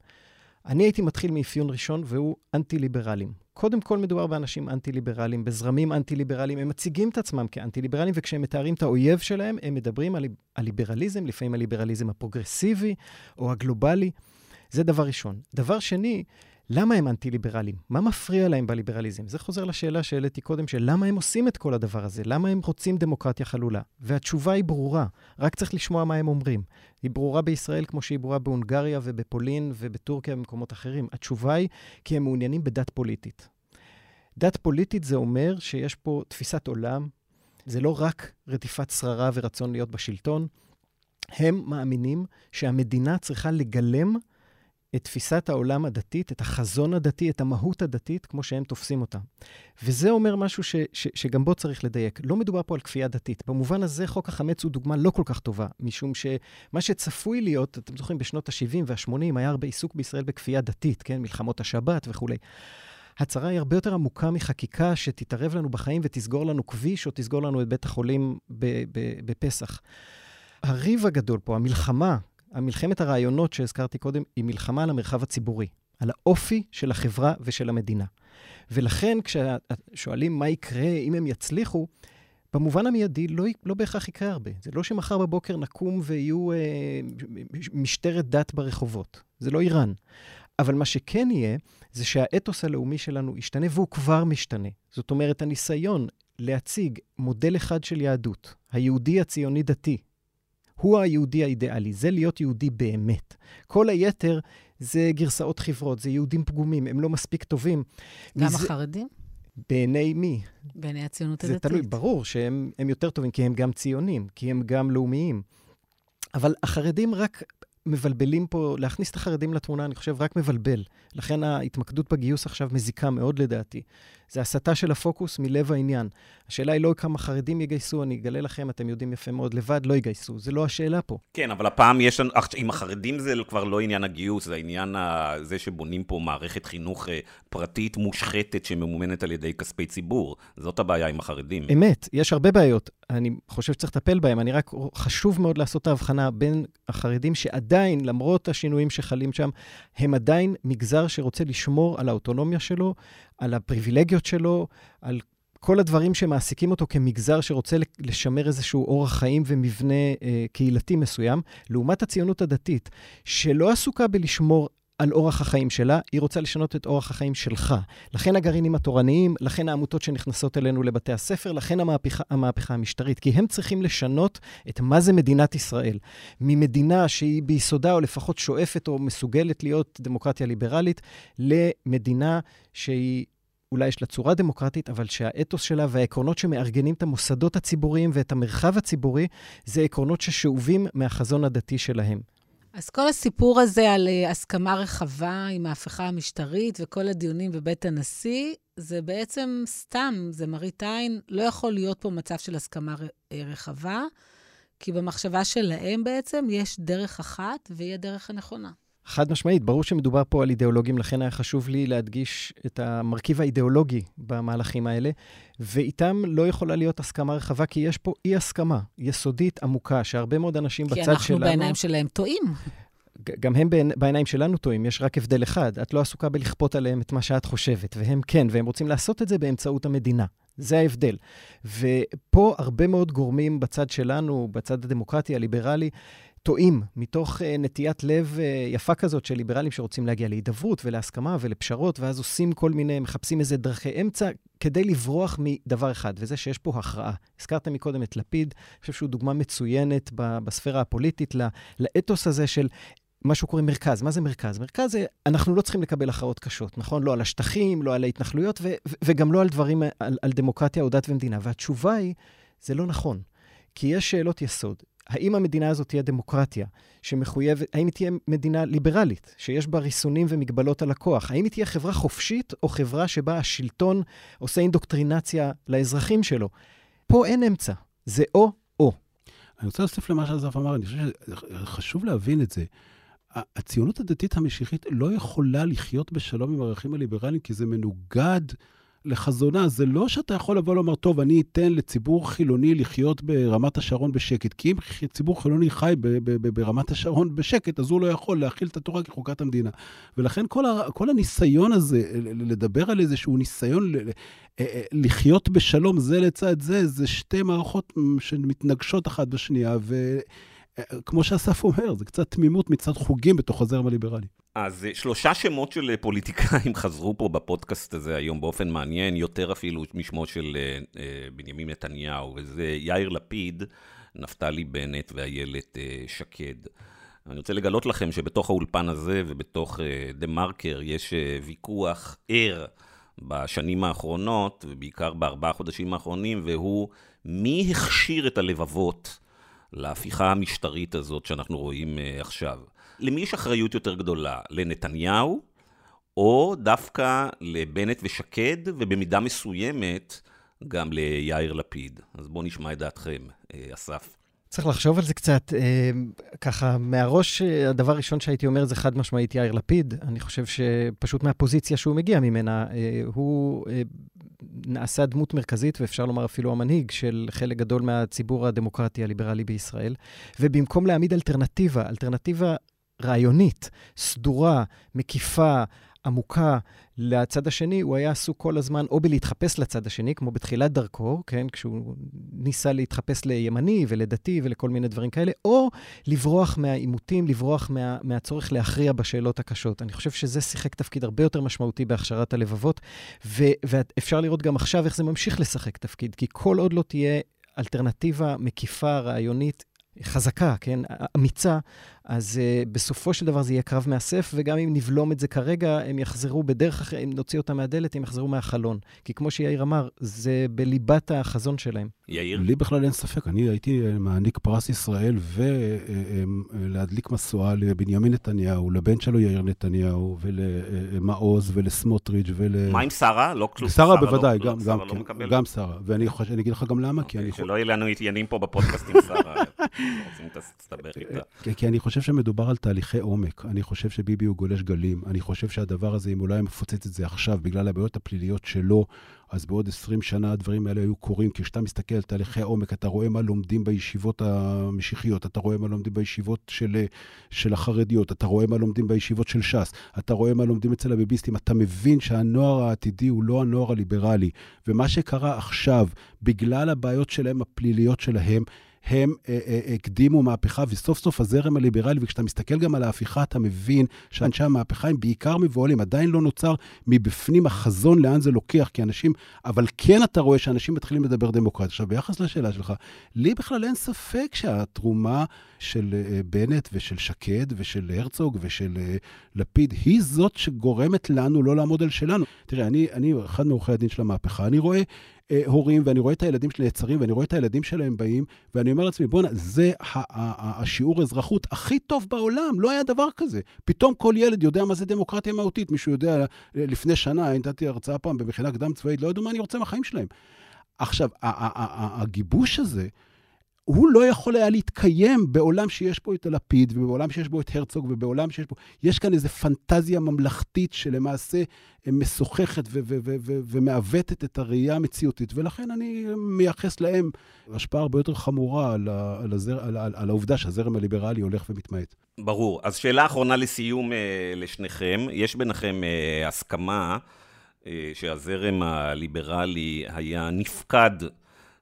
אני הייתי מתחיל מאפיון ראשון, והוא אנטי-ליברלים. קודם כל מדובר באנשים אנטי-ליברלים, בזרמים אנטי-ליברליים. הם מציגים את עצמם כאנטי-ליברלים, וכשהם מתארים את האויב שלהם, הם מדברים על הליברליזם, לפעמים הליברליזם הפרוגרסיבי או הגלובלי. זה דבר ראשון. דבר שני, למה הם אנטי-ליברלים? מה מפריע להם בליברליזם? זה חוזר לשאלה שהעליתי קודם, של למה הם עושים את כל הדבר הזה? למה הם רוצים דמוקרטיה חלולה? והתשובה היא ברורה, רק צריך לשמוע מה הם אומרים. היא ברורה בישראל כמו שהיא ברורה בהונגריה ובפולין ובטורקיה ובמקומות אחרים. התשובה היא כי הם מעוניינים בדת פוליטית. דת פוליטית זה אומר שיש פה תפיסת עולם, זה לא רק רדיפת שררה ורצון להיות בשלטון, הם מאמינים שהמדינה צריכה לגלם את תפיסת העולם הדתית, את החזון הדתי, את המהות הדתית, כמו שהם תופסים אותה. וזה אומר משהו ש, ש, שגם בו צריך לדייק. לא מדובר פה על כפייה דתית. במובן הזה, חוק החמץ הוא דוגמה לא כל כך טובה, משום שמה שצפוי להיות, אתם זוכרים, בשנות ה-70 וה-80 היה הרבה עיסוק בישראל בכפייה דתית, כן? מלחמות השבת וכולי. הצהרה היא הרבה יותר עמוקה מחקיקה שתתערב לנו בחיים ותסגור לנו כביש או תסגור לנו את בית החולים בפסח. הריב הגדול פה, המלחמה, המלחמת הרעיונות שהזכרתי קודם, היא מלחמה על המרחב הציבורי, על האופי של החברה ושל המדינה. ולכן כששואלים מה יקרה אם הם יצליחו, במובן המיידי לא, לא בהכרח יקרה הרבה. זה לא שמחר בבוקר נקום ויהיו אה, משטרת דת ברחובות. זה לא איראן. אבל מה שכן יהיה, זה שהאתוס הלאומי שלנו ישתנה, והוא כבר משתנה. זאת אומרת, הניסיון להציג מודל אחד של יהדות, היהודי הציוני-דתי, הוא היהודי האידיאלי, זה להיות יהודי באמת. כל היתר זה גרסאות חברות, זה יהודים פגומים, הם לא מספיק טובים. גם מזה... החרדים? בעיני מי? בעיני הציונות הדתית. זה תלוי, ברור שהם יותר טובים, כי הם גם ציונים, כי הם גם לאומיים. אבל החרדים רק מבלבלים פה, להכניס את החרדים לתמונה, אני חושב, רק מבלבל. לכן ההתמקדות בגיוס עכשיו מזיקה מאוד לדעתי. זה הסטה של הפוקוס מלב העניין. השאלה היא לא כמה חרדים יגייסו, אני אגלה לכם, אתם יודעים יפה מאוד, לבד לא יגייסו. זה לא השאלה פה. כן, אבל הפעם יש לנו, עם החרדים זה כבר לא עניין הגיוס, זה העניין הזה שבונים פה מערכת חינוך אה, פרטית מושחתת שממומנת על ידי כספי ציבור. זאת הבעיה עם החרדים. אמת, יש הרבה בעיות. אני חושב שצריך לטפל בהם. אני רק, חשוב מאוד לעשות את ההבחנה בין החרדים, שעדיין, למרות השינויים שחלים שם, הם עדיין מגזר שרוצה לשמור על האוטונומיה שלו, על הפריבילגיות שלו, על כל הדברים שמעסיקים אותו כמגזר שרוצה לשמר איזשהו אורח חיים ומבנה אה, קהילתי מסוים, לעומת הציונות הדתית, שלא עסוקה בלשמור על אורח החיים שלה, היא רוצה לשנות את אורח החיים שלך. לכן הגרעינים התורניים, לכן העמותות שנכנסות אלינו לבתי הספר, לכן המהפכה, המהפכה המשטרית, כי הם צריכים לשנות את מה זה מדינת ישראל. ממדינה שהיא ביסודה, או לפחות שואפת או מסוגלת להיות דמוקרטיה ליברלית, למדינה שהיא אולי יש לה צורה דמוקרטית, אבל שהאתוס שלה והעקרונות שמארגנים את המוסדות הציבוריים ואת המרחב הציבורי, זה עקרונות ששאובים מהחזון הדתי שלהם. אז כל הסיפור הזה על אה, הסכמה רחבה עם ההפיכה המשטרית וכל הדיונים בבית הנשיא, זה בעצם סתם, זה מראית עין. לא יכול להיות פה מצב של הסכמה אה, רחבה, כי במחשבה שלהם בעצם יש דרך אחת, והיא הדרך הנכונה. חד משמעית, ברור שמדובר פה על אידיאולוגים, לכן היה חשוב לי להדגיש את המרכיב האידיאולוגי במהלכים האלה, ואיתם לא יכולה להיות הסכמה רחבה, כי יש פה אי-הסכמה יסודית עמוקה, שהרבה מאוד אנשים בצד שלנו... כי אנחנו בעיניים שלהם טועים. גם הם בעיניים שלנו טועים, יש רק הבדל אחד, את לא עסוקה בלכפות עליהם את מה שאת חושבת, והם כן, והם רוצים לעשות את זה באמצעות המדינה. זה ההבדל. ופה הרבה מאוד גורמים בצד שלנו, בצד הדמוקרטי, הליברלי, טועים, מתוך uh, נטיית לב uh, יפה כזאת של ליברלים שרוצים להגיע להידברות ולהסכמה ולפשרות, ואז עושים כל מיני, מחפשים איזה דרכי אמצע כדי לברוח מדבר אחד, וזה שיש פה הכרעה. הזכרת מקודם את לפיד, אני חושב שהוא דוגמה מצוינת בספירה הפוליטית לאתוס הזה של מה שהוא קורא מרכז. מה זה מרכז? מרכז זה, אנחנו לא צריכים לקבל הכרעות קשות, נכון? לא על השטחים, לא על ההתנחלויות, ו- וגם לא על דברים, על, על דמוקרטיה או דת ומדינה. והתשובה היא, זה לא נכון. כי יש שאלות יסוד. האם המדינה הזאת תהיה דמוקרטיה שמחויבת, האם היא תהיה מדינה ליברלית, שיש בה ריסונים ומגבלות על הכוח? האם היא תהיה חברה חופשית או חברה שבה השלטון עושה אינדוקטרינציה לאזרחים שלו? פה אין אמצע, זה או-או. אני רוצה להוסיף למה שאסף אמר, אני חושב שחשוב להבין את זה. הציונות הדתית המשיחית לא יכולה לחיות בשלום עם הערכים הליברליים, כי זה מנוגד לחזונה. זה לא שאתה יכול לבוא ולומר, טוב, אני אתן לציבור חילוני לחיות ברמת השרון בשקט, כי אם ציבור חילוני חי ב- ב- ב- ברמת השרון בשקט, אז הוא לא יכול להכיל את התורה כחוקת המדינה. ולכן כל, ה- כל הניסיון הזה, לדבר על איזשהו ניסיון אה, אה, לחיות בשלום זה לצד זה, זה שתי מערכות שמתנגשות אחת בשנייה, ו... כמו שאסף אומר, זה קצת תמימות מצד חוגים בתוך הזרם הליברלי. אז אה, שלושה שמות של אה, פוליטיקאים חזרו פה בפודקאסט הזה היום באופן מעניין, יותר אפילו משמו של אה, בנימין נתניהו, וזה יאיר לפיד, נפתלי בנט ואיילת שקד. אני רוצה לגלות לכם שבתוך האולפן הזה ובתוך דה מרקר יש ויכוח ער בשנים האחרונות, ובעיקר בארבעה חודשים האחרונים, והוא מי הכשיר את הלבבות להפיכה המשטרית הזאת שאנחנו רואים עכשיו. למי יש אחריות יותר גדולה? לנתניהו, או דווקא לבנט ושקד, ובמידה מסוימת גם ליאיר לפיד? אז בואו נשמע את דעתכם, uh, אסף. צריך לחשוב על זה קצת. אה, ככה, מהראש, אה, הדבר הראשון שהייתי אומר זה חד משמעית יאיר לפיד. אני חושב שפשוט מהפוזיציה שהוא מגיע ממנה, אה, הוא אה, נעשה דמות מרכזית, ואפשר לומר אפילו המנהיג של חלק גדול מהציבור הדמוקרטי הליברלי בישראל. ובמקום להעמיד אלטרנטיבה, אלטרנטיבה רעיונית, סדורה, מקיפה, עמוקה לצד השני, הוא היה עסוק כל הזמן או בלהתחפש לצד השני, כמו בתחילת דרכו, כן, כשהוא ניסה להתחפש לימני ולדתי ולכל מיני דברים כאלה, או לברוח מהעימותים, לברוח מה, מהצורך להכריע בשאלות הקשות. אני חושב שזה שיחק תפקיד הרבה יותר משמעותי בהכשרת הלבבות, ו, ואפשר לראות גם עכשיו איך זה ממשיך לשחק תפקיד, כי כל עוד לא תהיה אלטרנטיבה מקיפה, רעיונית, חזקה, כן, אמיצה, אז uh, בסופו של דבר זה יהיה קרב מאסף, וגם אם נבלום את זה כרגע, הם יחזרו בדרך אחרת, אם נוציא אותם מהדלת, הם יחזרו מהחלון. כי כמו שיאיר אמר, זה בליבת החזון שלהם. יאיר? לי בכלל אין ספק, אני הייתי אה, מעניק פרס ישראל ולהדליק משואה לבנימין נתניהו, לבן שלו יאיר נתניהו, ולמעוז ולסמוטריץ' ול... מה עם שרה? לא כלום. שרה בוודאי, לא, גם, שרה גם, לא כן, גם שרה. ואני חושב, אני אגיד לך גם למה, כי אוקיי, אני... שלא יהיה לנו עניינים פה בפודקאסט עם שרה. רוצים להסתבך איתה. כי אני חושב שמדובר על תהליכי עומק. אני חושב שביבי הוא גולש גלים. אני חושב שהדבר הזה, אם הוא לא היה מפוצץ את זה עכשיו, בגלל הבעיות הפליליות שלו, אז בעוד 20 שנה הדברים האלה היו קורים. כי כשאתה מסתכל על תהליכי עומק, אתה רואה מה לומדים בישיבות המשיחיות, אתה רואה מה לומדים בישיבות של, של החרדיות, אתה רואה מה לומדים בישיבות של ש"ס, אתה רואה מה לומדים אצל הביביסטים, אתה מבין שהנוער העתידי הוא לא הנוער הליברלי. ומה שקרה עכשיו, בגלל הבעיות שלהם, הפליליות שלהם, הם אה, אה, הקדימו מהפכה, וסוף סוף הזרם הליברלי, וכשאתה מסתכל גם על ההפיכה, אתה מבין שאנשי המהפכה הם בעיקר מבוהלים, עדיין לא נוצר מבפנים החזון לאן זה לוקח, כי אנשים, אבל כן אתה רואה שאנשים מתחילים לדבר דמוקרטיה. עכשיו, ביחס לשאלה שלך, לי בכלל אין ספק שהתרומה של אה, בנט ושל שקד ושל הרצוג ושל לפיד היא זאת שגורמת לנו לא לעמוד על שלנו. תראה, אני, אני אחד מעורכי הדין של המהפכה, אני רואה אה, הורים, ואני רואה את הילדים שלי נעצרים, ואני רואה את הילדים שלהם באים, ואני אומר לעצמי, בואנה, זה השיעור אזרחות הכי טוב בעולם, לא היה דבר כזה. פתאום כל ילד יודע מה זה דמוקרטיה מהותית. מישהו יודע, לפני שנה, נתתי הרצאה פעם במכינה קדם צבאית, לא ידעו מה אני רוצה מהחיים שלהם. עכשיו, הגיבוש הזה, הוא לא יכול היה להתקיים בעולם שיש פה את הלפיד, ובעולם שיש בו את הרצוג, ובעולם שיש בו... יש כאן איזו פנטזיה ממלכתית שלמעשה משוחחת ומעוותת את הראייה המציאותית, ולכן אני מייחס להם השפעה הרבה יותר חמורה על, על, הזר, על, על, על העובדה שהזרם הליברלי הולך ומתמעט. ברור. אז שאלה אחרונה לסיום אה, לשניכם. יש ביניכם אה, הסכמה אה, שהזרם הליברלי היה נפקד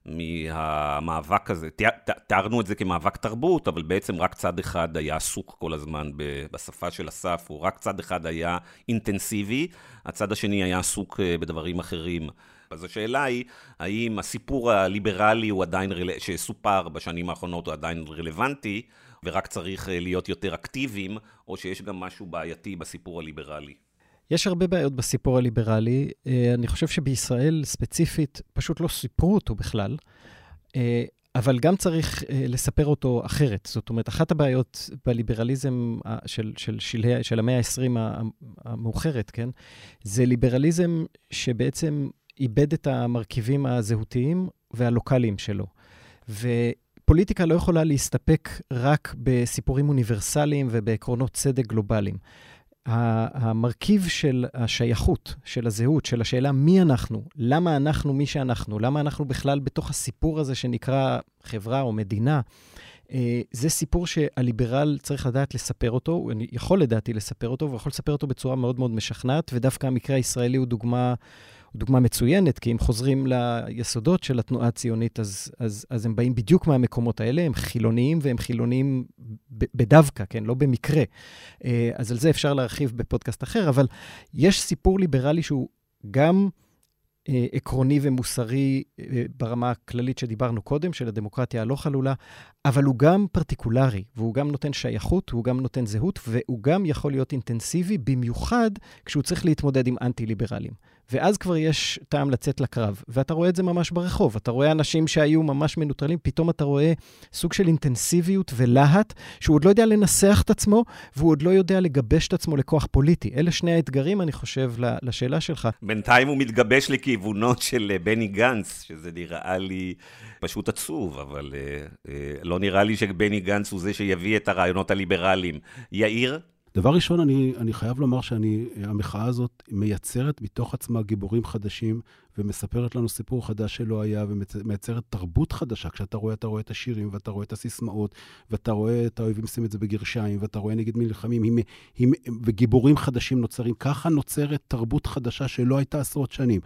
מהמאבק הזה. תיארנו את זה כמאבק תרבות, אבל בעצם רק צד אחד היה עסוק כל הזמן בשפה של אסף, הוא רק צד אחד היה אינטנסיבי, הצד השני היה עסוק אה, בדברים אחרים. אז השאלה היא, האם הסיפור הליברלי הוא עדיין, שסופר בשנים האחרונות הוא עדיין רלוונטי, ורק צריך אה, להיות יותר אקטיביים, או שיש גם משהו בעייתי בסיפור הליברלי? יש הרבה בעיות בסיפור הליברלי. אה, אני חושב שבישראל ספציפית פשוט לא סיפרו אותו בכלל, אה, אבל גם צריך אה, לספר אותו אחרת. זאת אומרת, אחת הבעיות בליברליזם של, של, של, של המאה ה-20 המאוחרת, כן, זה ליברליזם שבעצם איבד את המרכיבים הזהותיים והלוקאליים שלו. ופוליטיקה לא יכולה להסתפק רק בסיפורים אוניברסליים ובעקרונות צדק גלובליים. המרכיב של השייכות, של הזהות, של השאלה מי אנחנו, למה אנחנו מי שאנחנו, למה אנחנו בכלל בתוך הסיפור הזה שנקרא חברה או מדינה, אה, זה סיפור שהליברל צריך לדעת לספר אותו, הוא יכול לדעתי לספר אותו, והוא יכול לספר אותו בצורה מאוד מאוד משכנעת, ודווקא המקרה הישראלי הוא דוגמה הוא דוגמה מצוינת, כי אם חוזרים ליסודות של התנועה הציונית, אז, אז, אז הם באים בדיוק מהמקומות האלה, הם חילוניים, והם חילוניים בדווקא, כן? לא במקרה. אה, אז על זה אפשר להרחיב בפודקאסט אחר, אבל יש סיפור ליברלי שהוא גם... אה, עקרוני ומוסרי אה, ברמה הכללית שדיברנו קודם, של הדמוקרטיה הלא חלולה, אבל הוא גם פרטיקולרי, והוא גם נותן שייכות, הוא גם נותן זהות, והוא גם יכול להיות אינטנסיבי, במיוחד כשהוא צריך להתמודד עם אנטי-ליברלים. ואז כבר יש טעם לצאת לקרב. ואתה רואה את זה ממש ברחוב. אתה רואה אנשים שהיו ממש מנוטרלים, פתאום אתה רואה סוג של אינטנסיביות ולהט, שהוא עוד לא יודע לנסח את עצמו, והוא עוד לא יודע לגבש את עצמו לכוח פוליטי. אלה שני האתגרים, אני חושב, לשאלה שלך. בינתיים הוא מתגבש לכיוונו של אה, בני גנץ, שזה נראה לי פשוט עצוב, אבל uh, uh, לא נראה לי שבני גנץ הוא זה שיביא את הרעיונות הליברליים. יאיר? דבר ראשון, אני, אני חייב לומר שהמחאה הזאת מייצרת מתוך עצמה גיבורים חדשים ומספרת לנו סיפור חדש שלא היה ומייצרת תרבות חדשה. כשאתה רואה, אתה רואה את השירים ואתה רואה את הסיסמאות ואתה רואה את האויבים שים את זה בגרשיים ואתה רואה נגד מי נלחמים עם, עם, וגיבורים חדשים נוצרים. ככה נוצרת תרבות חדשה שלא הייתה עשרות שנים.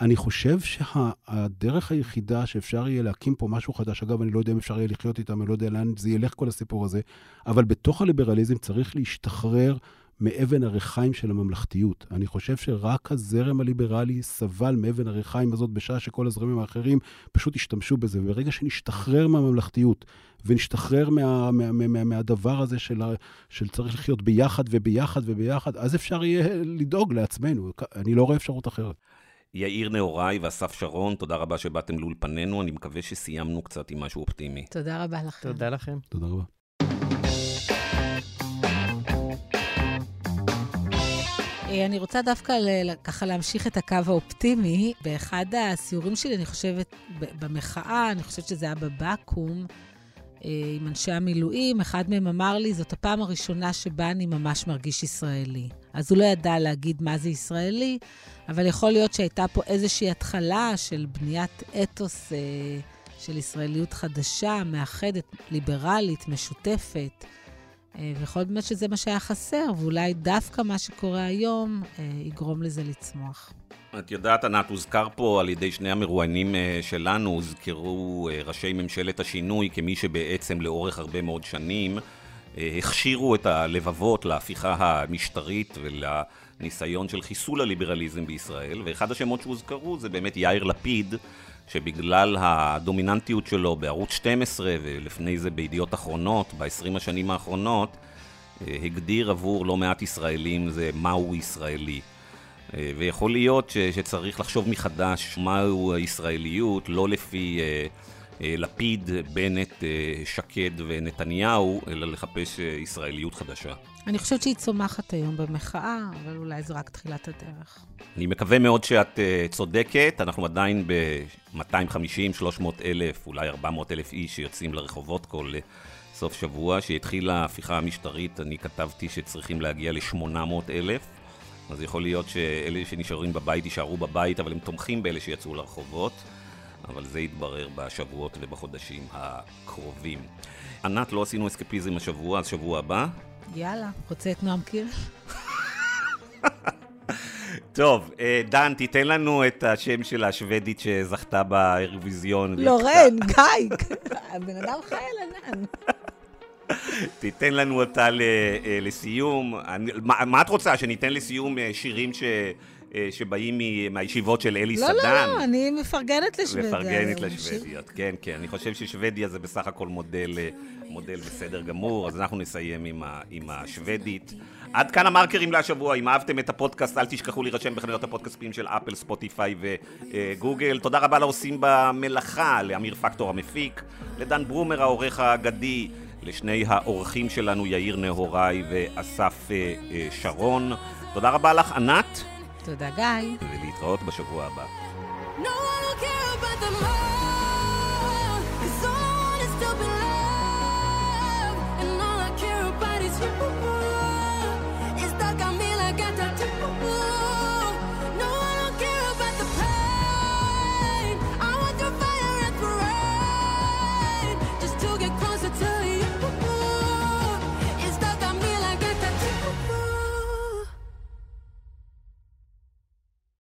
אני חושב שהדרך היחידה שאפשר יהיה להקים פה משהו חדש, אגב, אני לא יודע אם אפשר יהיה לחיות איתם, אני לא יודע לאן זה ילך כל הסיפור הזה, אבל בתוך הליברליזם צריך להשתחרר מאבן הריחיים של הממלכתיות. אני חושב שרק הזרם הליברלי סבל מאבן הריחיים הזאת בשעה שכל הזרמים האחרים פשוט השתמשו בזה. וברגע שנשתחרר מהממלכתיות ונשתחרר מה, מה, מה, מה, מהדבר הזה של, של צריך לחיות ביחד וביחד וביחד, אז אפשר יהיה לדאוג לעצמנו. אני לא רואה אפשרות אחרת. יאיר נהוראי ואסף שרון, תודה רבה שבאתם לאולפנינו, אני מקווה שסיימנו קצת עם משהו אופטימי. תודה רבה לכם. תודה לכם. תודה רבה. אה, אני רוצה דווקא ככה להמשיך את הקו האופטימי. באחד הסיורים שלי, אני חושבת, במחאה, אני חושבת שזה היה בבקו"ם, עם אנשי המילואים, אחד מהם אמר לי, זאת הפעם הראשונה שבה אני ממש מרגיש ישראלי. אז הוא לא ידע להגיד מה זה ישראלי, אבל יכול להיות שהייתה פה איזושהי התחלה של בניית אתוס אה, של ישראליות חדשה, מאחדת, ליברלית, משותפת. אה, ויכול להיות באמת שזה מה שהיה חסר, ואולי דווקא מה שקורה היום אה, יגרום לזה לצמוח. את יודעת, ענת, הוזכר פה על ידי שני המרואיינים אה, שלנו, הוזכרו ראשי ממשלת השינוי כמי שבעצם לאורך הרבה מאוד שנים הכשירו את הלבבות להפיכה המשטרית ולניסיון של חיסול הליברליזם בישראל, ואחד השמות שהוזכרו זה באמת יאיר לפיד, שבגלל הדומיננטיות שלו בערוץ 12 ולפני זה בידיעות אחרונות, ב-20 השנים האחרונות, אה, הגדיר עבור לא מעט ישראלים זה מהו ישראלי. אה, ויכול להיות ש- שצריך לחשוב מחדש מהו הישראליות, לא לפי אה, אה, לפיד, בנט, אה, שקד ונתניהו, אלא לחפש אה, ישראליות חדשה. אני חושבת שהיא צומחת היום במחאה, אבל אולי זו רק תחילת הדרך. אני מקווה מאוד שאת uh, צודקת, אנחנו עדיין ב-250, 300 אלף, אולי 400 אלף איש שיוצאים לרחובות כל uh, סוף שבוע. שהתחילה ההפיכה המשטרית, אני כתבתי שצריכים להגיע ל-800 אלף. אז יכול להיות שאלה שנשארים בבית יישארו בבית, אבל הם תומכים באלה שיצאו לרחובות. אבל זה יתברר בשבועות ובחודשים הקרובים. ענת, לא עשינו אסקפיזם השבוע, אז שבוע הבא. יאללה, רוצה את נועם קיר? טוב, אה, דן, תיתן לנו את השם של השוודית שזכתה באירוויזיון. לורן, גיא, הבן אדם חי על ענן. תיתן לנו אותה אה, לסיום. מה את רוצה, שניתן לסיום אה, שירים ש... שבאים מהישיבות של אלי לא, סדן. לא, לא, אני מפרגנת לשוודיה. מפרגנת לשוודיות, כן, כן. אני חושב ששוודיה זה בסך הכל מודל, מודל בסדר גמור, אז אנחנו נסיים עם, ה, עם השוודית. עד כאן המרקרים להשבוע. אם אהבתם את הפודקאסט, אל תשכחו להירשם בחנויות הפודקאסטים של אפל, ספוטיפיי וגוגל. תודה רבה לעושים במלאכה, לאמיר פקטור המפיק, לדן ברומר העורך האגדי, לשני האורחים שלנו, יאיר נהוראי ואסף שרון. תודה רבה לך, ענת. תודה, גיא. ולהתראות בשבוע הבא. No, you. It's stuck on